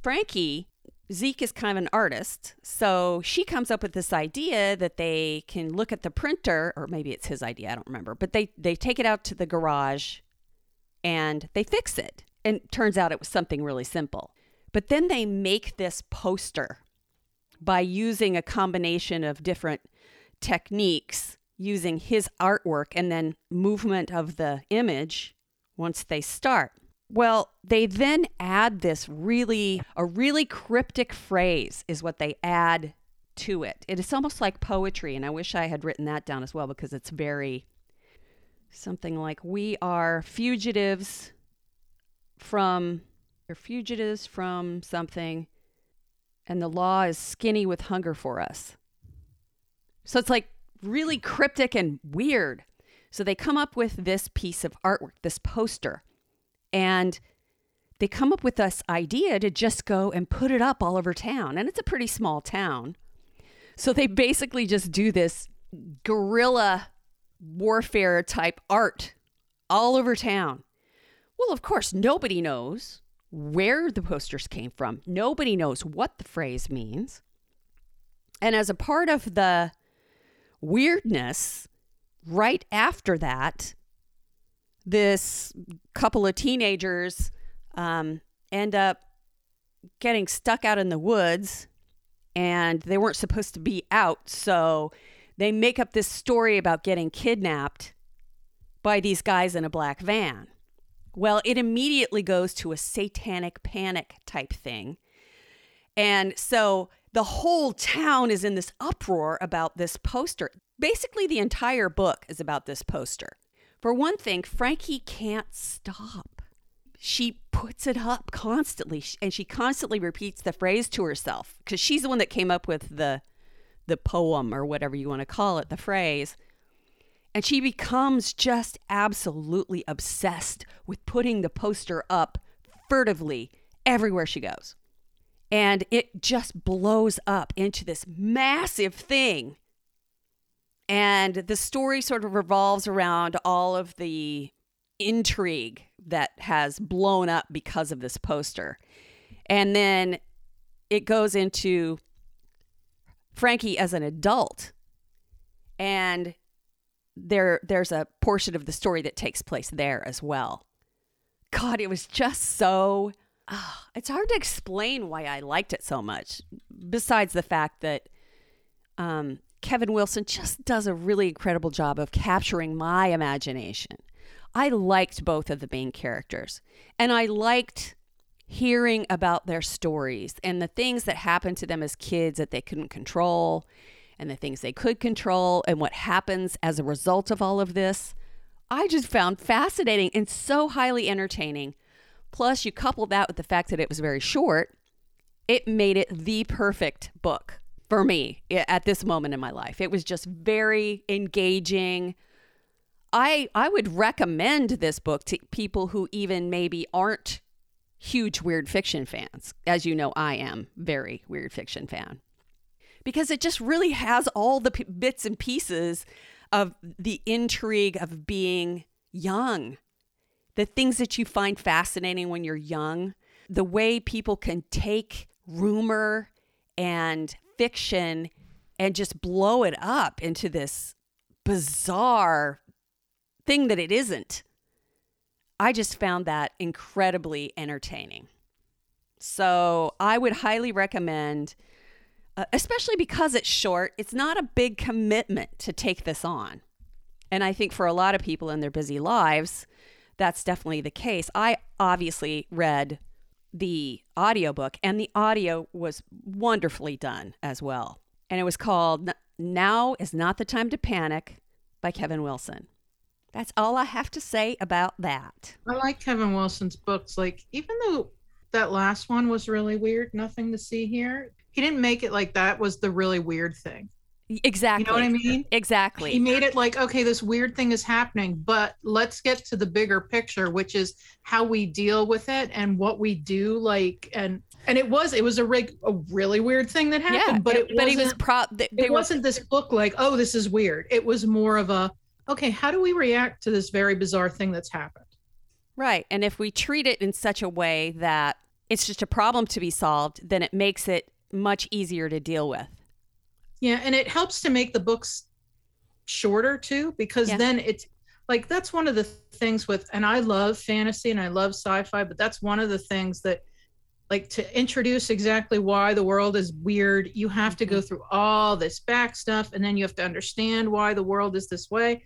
Frankie, Zeke is kind of an artist. So she comes up with this idea that they can look at the printer, or maybe it's his idea, I don't remember, but they, they take it out to the garage and they fix it. And turns out it was something really simple. But then they make this poster by using a combination of different techniques, using his artwork and then movement of the image once they start. Well, they then add this really, a really cryptic phrase is what they add to it. It is almost like poetry, and I wish I had written that down as well because it's very something like, We are fugitives from, we're fugitives from something, and the law is skinny with hunger for us. So it's like really cryptic and weird. So they come up with this piece of artwork, this poster, and they come up with this idea to just go and put it up all over town. And it's a pretty small town. So they basically just do this guerrilla warfare type art all over town. Well, of course, nobody knows where the posters came from. Nobody knows what the phrase means. And as a part of the weirdness, right after that, this couple of teenagers um, end up getting stuck out in the woods and they weren't supposed to be out. So they make up this story about getting kidnapped by these guys in a black van. Well, it immediately goes to a satanic panic type thing. And so the whole town is in this uproar about this poster. Basically, the entire book is about this poster. For one thing, Frankie can't stop. she puts it up constantly and she constantly repeats the phrase to herself because she's the one that came up with the the poem or whatever you want to call it the phrase and she becomes just absolutely obsessed with putting the poster up furtively everywhere she goes and it just blows up into this massive thing and the story sort of revolves around all of the intrigue that has blown up because of this poster. And then it goes into Frankie as an adult. And there there's a portion of the story that takes place there as well. God, it was just so ah, it's hard to explain why I liked it so much. Besides the fact that um, Kevin Wilson just does a really incredible job of capturing my imagination. I liked both of the main characters, and I liked hearing about their stories and the things that happened to them as kids that they couldn't control, and the things they could control, and what happens as a result of all of this. I just found fascinating and so highly entertaining. Plus, you couple that with the fact that it was very short, it made it the perfect book for me at this moment in my life. It was just very engaging. I I would recommend this book to people who even maybe aren't huge weird fiction fans. As you know, I am very weird fiction fan. Because it just really has all the p- bits and pieces of the intrigue of being young. The things that you find fascinating when you're young, the way people can take rumor and fiction and just blow it up into this bizarre thing that it isn't. I just found that incredibly entertaining. So I would highly recommend, uh, especially because it's short, it's not a big commitment to take this on. And I think for a lot of people in their busy lives, that's definitely the case. I obviously read the audiobook and the audio was wonderfully done as well. And it was called Now is Not the Time to Panic by Kevin Wilson. That's all I have to say about that. I like Kevin Wilson's books. Like, even though that last one was really weird, nothing to see here, he didn't make it like that was the really weird thing. Exactly. You know what I mean? Exactly. He made it like, okay, this weird thing is happening, but let's get to the bigger picture, which is how we deal with it and what we do. Like, and and it was it was a, rig, a really weird thing that happened, yeah, but it, but he was pro. They, they it were, wasn't this book like, oh, this is weird. It was more of a, okay, how do we react to this very bizarre thing that's happened? right. And if we treat it in such a way that it's just a problem to be solved, then it makes it much easier to deal with. Yeah, and it helps to make the books shorter too, because Yeah. then it's like that's one of the things with, and I love fantasy and I love sci-fi, but that's one of the things that, like, to introduce exactly why the world is weird, you have to go mm-hmm. through all this back stuff, and then you have to understand why the world is this way.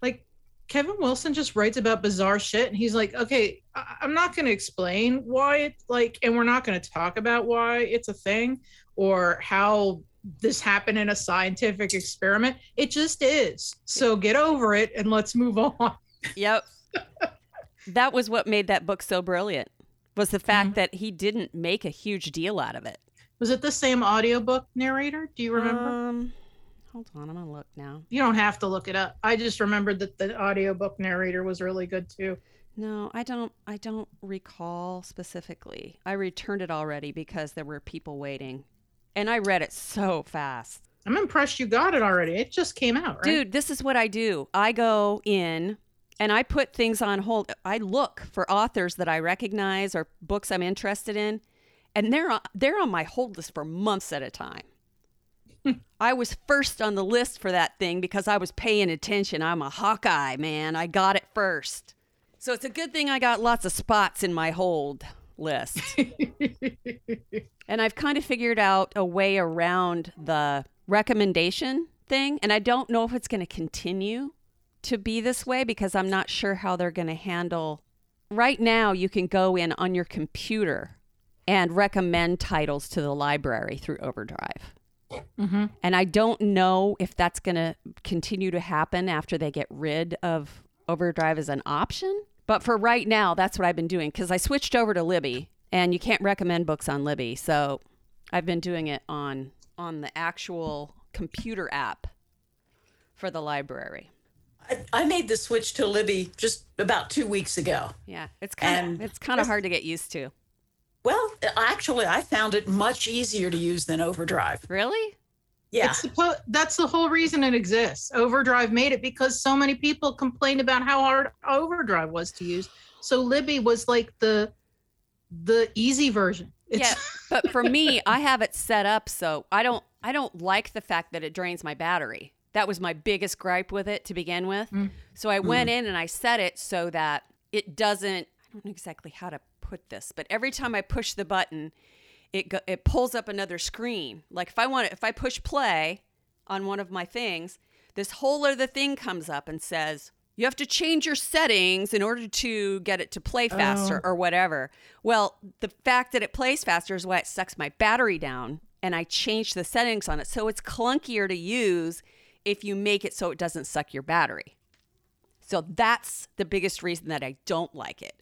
Like Kevin Wilson just writes about bizarre shit, and he's like, okay, I- I'm not going to explain why it's like, and we're not going to talk about why it's a thing or how this happened in a scientific experiment. It just is. So get over it and let's move on. Yep. that was what made that book so brilliant. Was the fact that he didn't make a huge deal out of it. Was it the same audiobook narrator? Do you remember? Um, hold on, I'm gonna look now. you don't have to look it up. I just remembered that the audiobook narrator was really good too. No, I don't. I don't recall specifically. I returned it already because there were people waiting, and I read it so fast. I'm impressed you got it already. It just came out, right? Dude, this is what I do. I go in and I put things on hold. I look for authors that I recognize or books I'm interested in, and they're on, they're on my hold list for months at a time. I was first on the list for that thing because I was paying attention. I'm a Hawkeye, man. I got it first. So it's a good thing I got lots of spots in my hold list. and I've kind of figured out a way around the recommendation thing. And I don't know if it's going to continue to be this way because I'm not sure how they're going to handle. Right now, you can go in on your computer and recommend titles to the library through Overdrive. mm-hmm. And I don't know if that's going to continue to happen after they get rid of Overdrive as an option But for right now, that's what I've been doing because I switched over to Libby, and you can't recommend books on Libby, so I've been doing it on on the actual computer app for the library. I, I made the switch to Libby just about two weeks ago. Yeah, it's kind of it's kind of hard to get used to. Well, actually, I found it much easier to use than Overdrive. Really? Yeah. It's suppo- that's the whole reason it exists. Overdrive made it because so many people complained about how hard Overdrive was to use. So Libby was like the the easy version. It's, yeah, but for me, I have it set up so I don't I don't like the fact that it drains my battery. That was my biggest gripe with it to begin with. Mm. So I went in and I set it so that it doesn't I don't know exactly how to put this, but every time I push the button, it go, it pulls up another screen. Like if I want if I push play on one of my things, this whole other thing comes up and says, you have to change your settings in order to get it to play oh. faster or whatever. Well, the fact that it plays faster is why it sucks my battery down. And I change the settings on it. So it's clunkier to use if you make it so it doesn't suck your battery. So that's the biggest reason that I don't like it.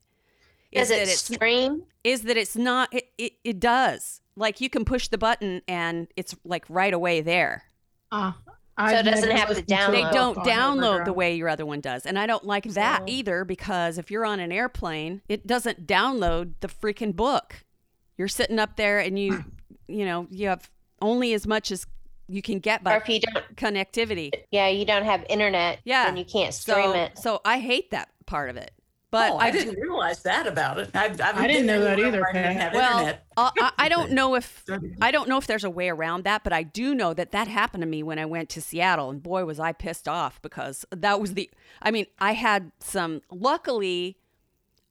Does is it that it's stream? is that it's not it, it, it does. Like you can push the button and it's like right away there. uh, So it doesn't never have to download. They don't download the way your other one does. And I don't like that So- either because if you're on an airplane, it doesn't download the freaking book. You're sitting up there and you you know, you have only as much as you can get Or by if you don't, connectivity. yeah, you don't have internet, Yeah. and you can't stream So it. so I hate that part of it. But oh, I, didn't realize that about it. I've, I've I didn't know that either, I didn't have well, uh, I, I don't know if I don't know if there's a way around that, but I do know that that happened to me when I went to Seattle, and boy, was I pissed off because that was the. I mean, I had some. Luckily,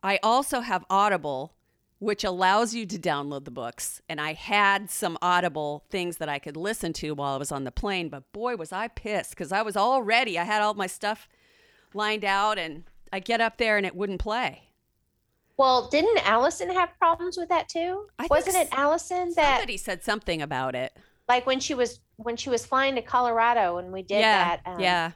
I also have Audible, which allows you to download the books, and I had some Audible things that I could listen to while I was on the plane. But boy, was I pissed because I was all ready. I had all my stuff lined out, and I get up there and it wouldn't play. Well, didn't Allison have problems with that too? I Wasn't it Allison that Somebody said something about it. like when she was when she was flying to Colorado and we did yeah, that um, yeah,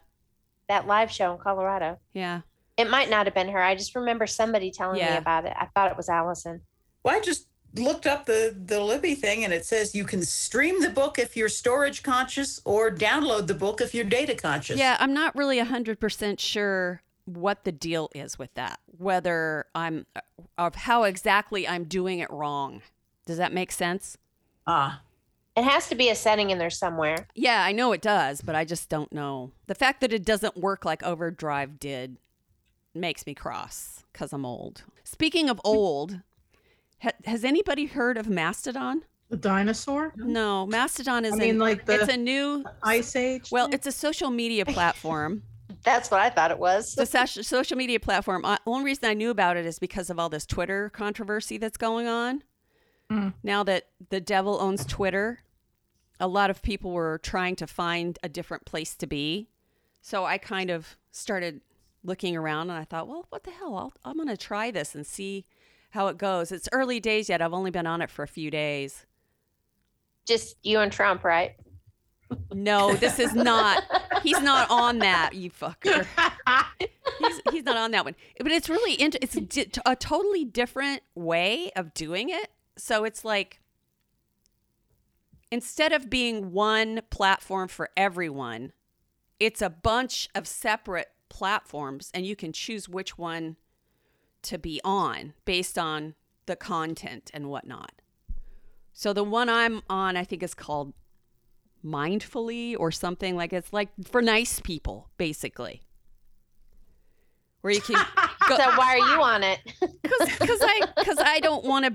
that live show in Colorado? yeah. It might not have been her. I just remember somebody telling Yeah. me about it. I thought it was Allison. Well, I just looked up the, the Libby thing and it says you can stream the book if you're storage conscious or download the book if you're data conscious. Yeah, I'm not really 100% sure what the deal is with that, whether I'm, of how exactly I'm doing it wrong. Does that make sense? Ah, It has to be a setting in there somewhere. Yeah, I know it does, but I just don't know. The fact that it doesn't work like Overdrive did makes me cross because I'm old. Speaking of old, ha- has anybody heard of Mastodon? The dinosaur, No, Mastodon is I mean, an- like the- it's a new Ice Age. well, thing? it's a social media platform. That's what I thought it was. the soc- social media platform. Uh, only reason I knew about it is because of all this Twitter controversy that's going on. Mm. Now that the devil owns Twitter, a lot of people were trying to find a different place to be. So I kind of started looking around and I thought, well, what the hell? I'll, I'm going to try this and see how it goes. It's early days yet. I've only been on it for a few days. Just you and Trump, right? No, this is not. He's not on that, you fucker. he's, he's not on that one. But it's really int- it's di- a totally different way of doing it. So it's like instead of being one platform for everyone, it's a bunch of separate platforms and you can choose which one to be on based on the content and whatnot. So the one I'm on, I think, is called mindfully or something like it's like for nice people basically. Where you can go So why are you on it? because i because i don't want to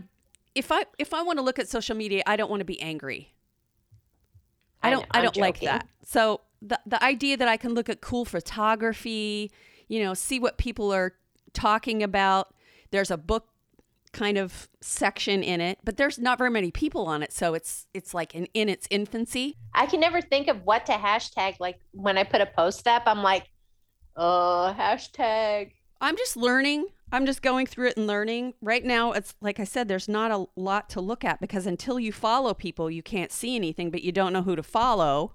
if i if i want to look at social media i don't want to be angry. I I don't know, i I'm don't like that. So the the idea that i can look at cool photography you know see what people are talking about there's a book kind of section in it but there's not very many people on it so it's it's like in, in its infancy I can never think of what to hashtag. Like when I put a post up, I'm like, oh, hashtag. I'm just learning. I'm just going through it and learning. Right now, it's like I said, there's not a lot to look at because until you follow people, you can't see anything, but you don't know who to follow.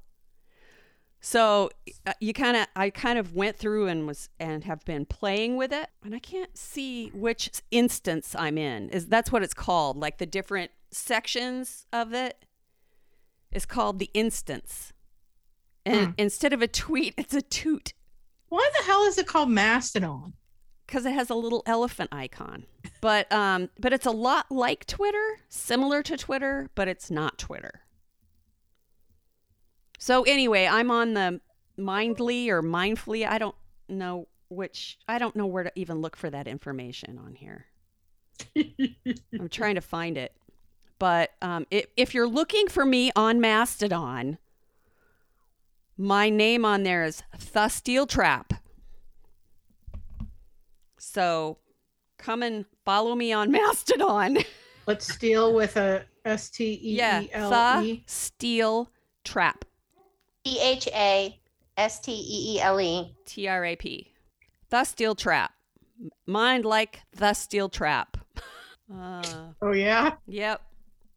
So uh, you kind of, I kind of went through and was and have been playing with it, and I can't see which instance I'm in. Is that's what it's called? Like the different sections of it is called the instance, and Hmm. instead of a tweet, it's a toot Why the hell is it called Mastodon? because it has a little elephant icon. But um, but it's a lot like Twitter, similar to Twitter, but it's not Twitter. So anyway, I'm on the Mindly or Mindfully. I don't know which. I don't know where to even look for that information on here. I'm trying to find it. But um, if you're looking for me on Mastodon, my name on there is The Steel Trap. So come and follow me on Mastodon. Let's steal with a S T E E L E. Steel Trap. T H A S T E E L E. T R A P. The Steel Trap. Mind like the Steel Trap. Uh, Oh yeah, yep.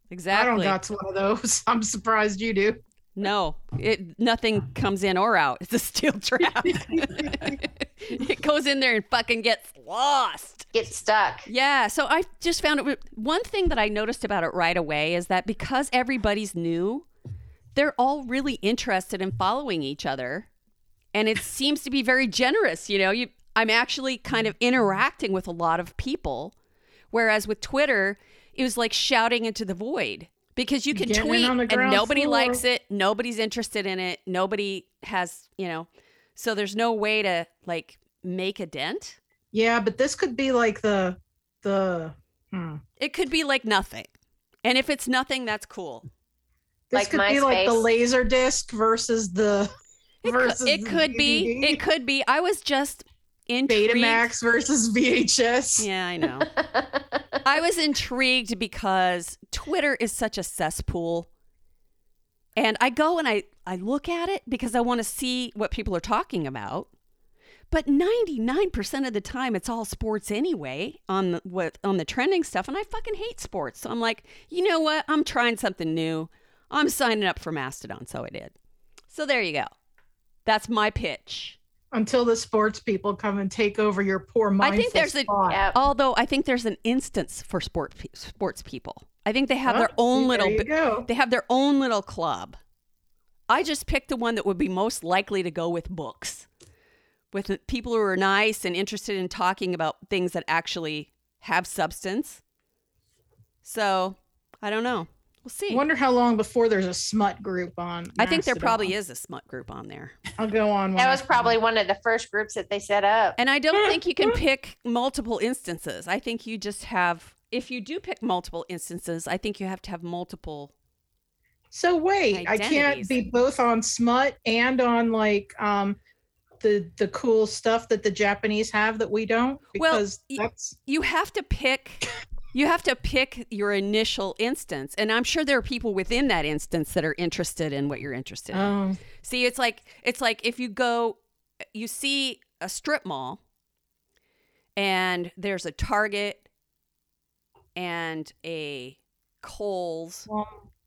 Exactly. I don't got one of those. I'm surprised you do. No, it nothing comes in or out. It's a steel trap. it goes in there and fucking gets lost. Get stuck. Yeah, so I just found it one thing that I noticed about it right away is that because everybody's new, they're all really interested in following each other. And it seems to be very generous, you know. You I'm actually kind of interacting with a lot of people whereas with Twitter, it was like shouting into the void because you can Getting tweet and nobody floor. likes it, nobody's interested in it, nobody has, you know. So there's no way to like make a dent. Yeah, but this could be like the the. Hmm. It could be like nothing. And if it's nothing, that's cool. This Like could be like the laser disc versus the It, versus could, it could be. It could be. I was just intrigued. Betamax versus VHS. Yeah, I know. I was intrigued because Twitter is such a cesspool. And I go and I, I look at it because I want to see what people are talking about. But 99% of the time it's all sports anyway on the what on the trending stuff and I fucking hate sports. So I'm like, "You know what? I'm trying something new. I'm signing up for Mastodon." So I did. So there you go. That's my pitch. Until the sports people come and take over your poor mind. I think there's a spot. Yep. Although I think there's an instance for sport sports people. I think they have oh, their Oh, own see, little there you bi- go. they have their own little club. I just picked the one that would be most likely to go with books. With people who are nice and interested in talking about things that actually have substance. So, I don't know. We'll see. Wonder how long before there's a smut group on. I think there probably is a smut group on there. I'll go on. That was probably one of the first groups that they set up. And I don't think you can pick multiple instances. I think you just have if you do pick multiple instances, I think you have to have multiple So wait, I can't be both on smut and on like um the the cool stuff that the Japanese have that we don't Well, because y- that's you have to pick you have to pick your initial instance and i'm sure there are people within that instance that are interested in what you're interested in oh see it's like it's like if you go you see a strip mall and there's a target and a Kohl's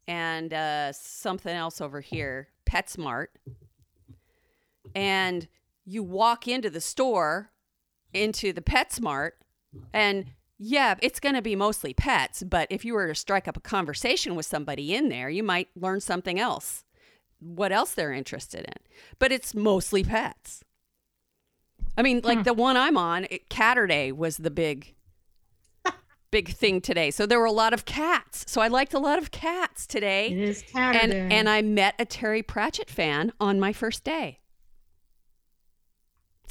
and uh, something else over here, PetSmart. And you walk into the store, into the PetSmart, and yeah, it's going to be mostly pets. But if you were to strike up a conversation with somebody in there, you might learn something else, what else they're interested in. But it's mostly pets. I mean, like hmm. the one I'm on, it, Catterday was the big, big thing today. So there were a lot of cats. So I liked a lot of cats today it is and and I met a Terry Pratchett fan on my first day.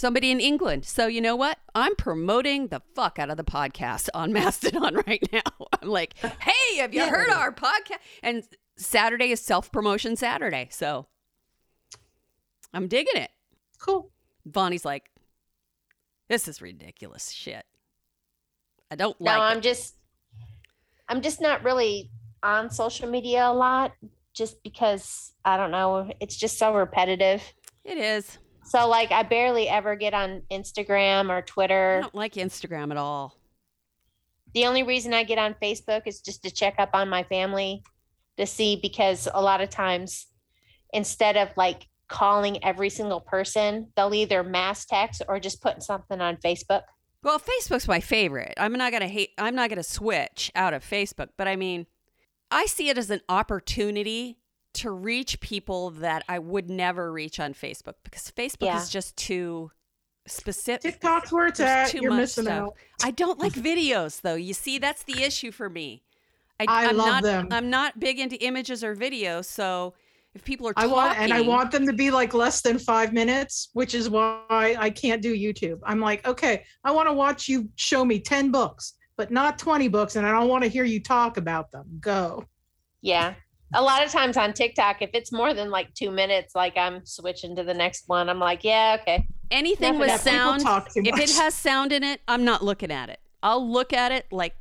Somebody in England. So you know what? I'm promoting the fuck out of the podcast on Mastodon right now. I'm like, hey, have you heard our podcast? And Saturday is self promotion Saturday. So I'm digging it. cool. Bonnie's like, this is ridiculous shit. I don't like No, like I'm it. just I'm just not really on social media a lot just because I don't know, it's just so repetitive. It is. So like I barely ever get on Instagram or Twitter. I don't like Instagram at all. The only reason I get on Facebook is just to check up on my family to see because a lot of times instead of like calling every single person. They'll either mass text or just put something on Facebook. Well, Facebook's my favorite. I'm not gonna hate. I'm not gonna switch out of Facebook, but I mean, I see it as an opportunity to reach people that I would never reach on Facebook because Facebook Yeah. is just too specific. TikTok's where it's at. too You're much missing stuff. out. I don't like videos though. You see, that's the issue for me. I, I am love not, them. I'm not big into images or videos, so if people are I talking, want and I want them to be like less than five minutes, which is why I can't do YouTube. I'm like, okay, I want to watch you show me 10 books, but not 20 books, and I don't want to hear you talk about them. Go. Yeah. A lot of times on TikTok, if it's more than like two minutes, like I'm switching to the next one. I'm like, yeah, okay. anything Enough with of that. People sound. talk too if it has sound in it, I'm not looking at it. I'll look at it like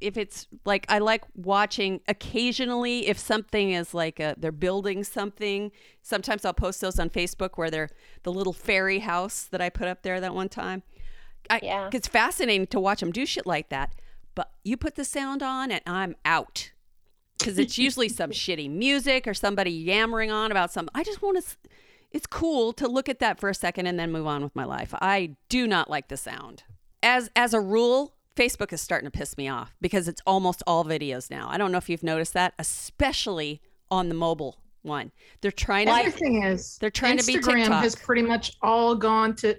if it's like I like watching occasionally if something is like a, they're building something. Sometimes I'll post those on Facebook where they're the little fairy house that I put up there that one time. I, Yeah. It's fascinating to watch them do shit like that. But you put the sound on and I'm out because it's usually some shitty music or somebody yammering on about something. I just want to. It's cool to look at that for a second and then move on with my life. I do not like the sound. As as a rule, Facebook is starting to piss me off because it's almost all videos now. I don't know if you've noticed that, especially on the mobile one. They're trying to. other thing is, They're trying to be Instagram TikTok. has pretty much all gone to.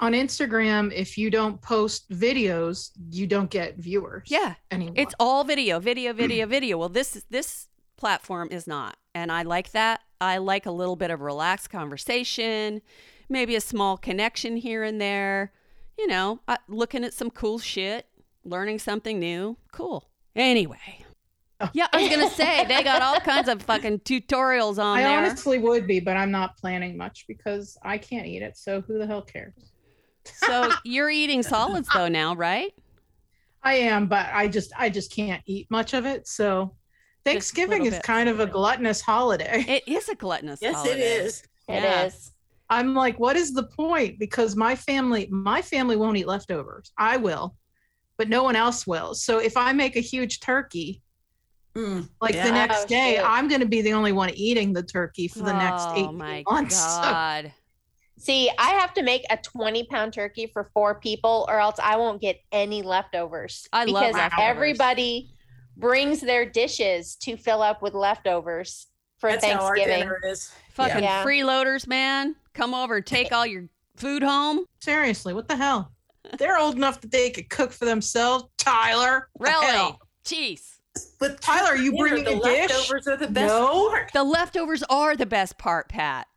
On Instagram, if you don't post videos, you don't get viewers. Yeah, anymore. It's all video, video, video, video. Well, this this platform is not, and I like that. I like a little bit of relaxed conversation, maybe a small connection here and there. You know, uh, looking at some cool shit, learning something new. Cool. Anyway. Yeah, I was gonna say they got all kinds of fucking tutorials on I there. honestly would be, but I'm not planning much because I can't eat it. So who the hell cares? So you're eating solids though now, right? I am, but I just I just can't eat much of it. So Thanksgiving is kind of a gluttonous holiday. It is a gluttonous Yes, holiday. it is. It Yeah. is. I'm like, what is the point? Because my family, my family won't eat leftovers. I will, but no one else will. So if I make a huge turkey, Mm, like Yeah. the next Oh, day, shoot. I'm going to be the only one eating the turkey for the next eight my months. So god. See, I have to make a 20 pound turkey for four people, or else I won't get any leftovers. I love because everybody brings their dishes to fill up with leftovers for That's how our Thanksgiving. dinner is. Fucking Yeah. freeloaders, man. Come over take all your food home. seriously, what the hell? They're old enough that they could cook for themselves. Tyler, Really? hell? Jeez. With Tyler, are you dinner, bringing the a dish? leftovers are the best No. part. The leftovers are the best part, Pat.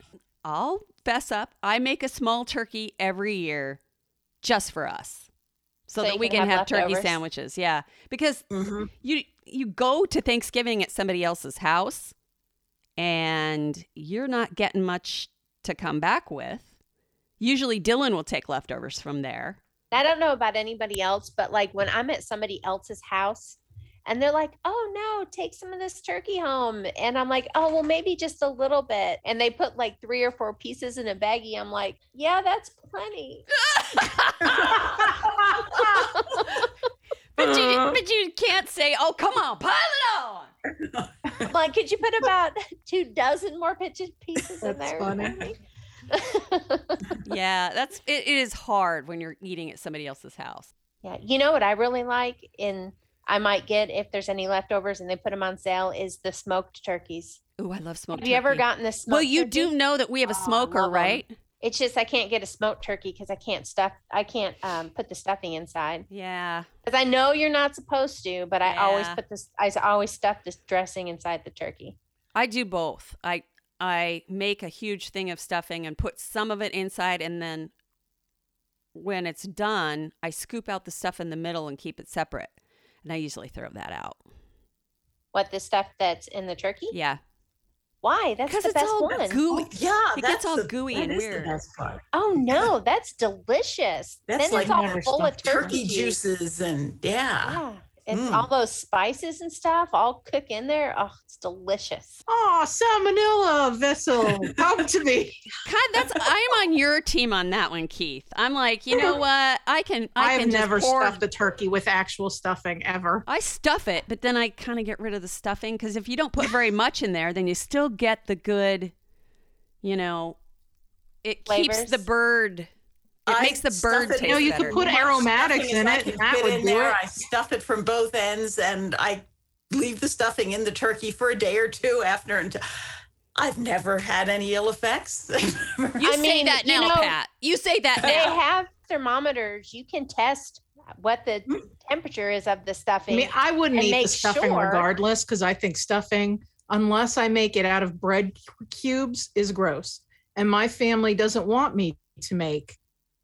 I'll fess up. I make a small turkey every year just for us. So, So that we can can have have, turkey sandwiches. Yeah. Because Mhm. you you go to Thanksgiving at somebody else's house and you're not getting much to come back with. Usually Dylan will take leftovers from there. I don't know about anybody else, but like when I'm at somebody else's house and they're like, oh no, take some of this turkey home. And I'm like, oh, well, maybe just a little bit. And they put like three or four pieces in a baggie. I'm like, yeah, that's plenty. But you uh-huh. but you can't say, "Oh, come on, pile it on." I'm like, could you put about two dozen more pitches pieces in That's there? funny. Yeah, that's it, it is hard when you're eating at somebody else's house. yeah. You know what I really like in I might get if there's any leftovers and they put them on sale is the smoked turkeys. Ooh, I love smoked Have you ever gotten this? Smoked? Well, you turkey? do know that we have a Oh, smoker, right? It's just I can't get a smoked turkey because I can't stuff. I can't um, put the stuffing inside Yeah. because I know you're not supposed to. But I always put this. I always stuff this dressing inside the turkey. I do both. I I make a huge thing of stuffing and put some of it inside and then when it's done, I scoop out the stuff in the middle and keep it separate. And I usually throw that out. What the stuff that's in the turkey? Yeah. Why? That's Because the it's best all one. gooey. Oh, yeah, It that's gets all the- gooey that and is the weird. best part. Oh no, that's delicious. That's then like it's all full of turkey, Turkey juices and yeah. Yeah, it's Mm. all those spices and stuff all cook in there. Oh, it's delicious. Oh, salmonella vessel, come to me. God, that's I'm on your team on that one, Keith. I'm like, you know what? I can I I've can never pour, stuffed a turkey with actual stuffing ever. I stuff it, but then I kind of get rid of the stuffing because if you don't put very much in there, then you still get the good, you know, it keeps the bird. It I makes the bird it- taste You know, you better. could put Much aromatics in it, and that would in there. it. I stuff it from both ends, and I leave the stuffing in the turkey for a day or two after. And I've never had any ill effects. You I say mean, that you now, know, Pat. You say that They now. have thermometers. You can test what the hmm. temperature is of the stuffing. I stuffing. mean, I wouldn't and eat the stuffing sure- regardless because I think stuffing, unless I make it out of bread cubes, is gross. And my family doesn't want me to make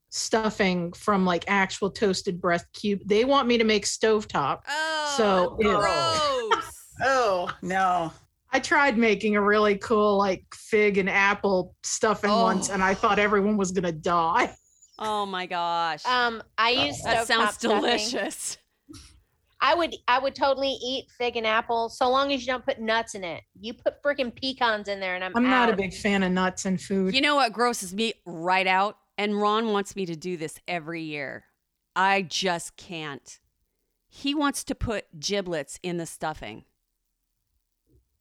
stuffing from like actual toasted bread cube. They want me to make stovetop. Oh, So, gross. oh no! I tried making a really cool like fig and apple stuffing once, Oh. and I thought everyone was gonna die. oh my gosh. um, I use that stovetop sounds stuffing. delicious. I would I would totally eat fig and apple so long as you don't put nuts in it. You put freaking pecans in there and I'm I'm not a big fan of nuts and food. You know what grosses me right out? And Ron wants me to do this every year. I just can't. He wants to put giblets in the stuffing.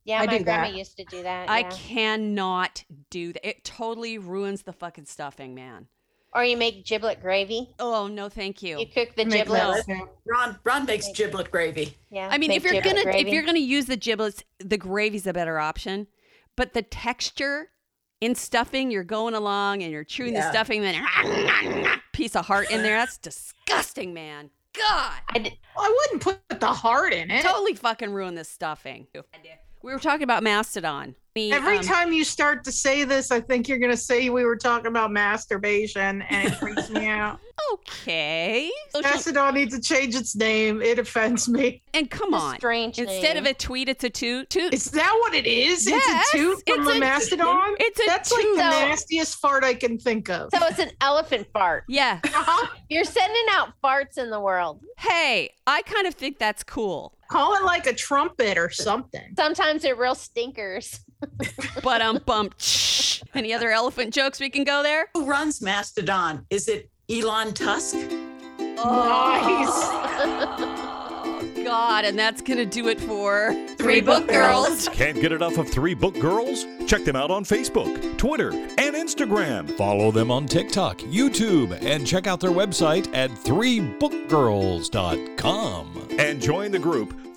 Yeah, I my do grandma that. used to do that. I yeah. cannot do that. It totally ruins the fucking stuffing, man. Or you make giblet gravy. Oh, no, thank you. You cook the Make giblets. that. Ron Ron makes giblet gravy. Yeah. I mean, if you're gonna gravy. if you're gonna use the giblets, the gravy's a better option. But the texture in stuffing, you're going along and you're chewing the Yeah. stuffing, then a piece of heart in there. That's disgusting, man. God, I wouldn't put the heart in it. totally fucking ruin this stuffing. We were talking about mastodon. Me, Every um, time you start to say this, I think you're going to say we were talking about masturbation, and it freaks me out. Okay. Social- Mastodon needs to change its name. It offends me. and come it's a on. strange Instead of a tweet, it's a toot. Toot. Is that what it is? Yes, it's a toot from it's a a- mastodon. it's a That's like the So- nastiest fart I can think of. so it's an elephant fart. yeah. Uh-huh. You're sending out farts in the world. Hey, I kind of think that's cool. Call it like a trumpet or something. Sometimes they're real stinkers. But um, bump. Shh any other elephant jokes we can go there? Who runs Mastodon? Is it Elon Tusk? Nice. God, and that's gonna do it for Three Book Girls. Can't get enough of Three Book Girls? Check them out on Facebook, Twitter, and Instagram. Follow them on TikTok, YouTube, and check out their website at threebookgirls.com. And join the group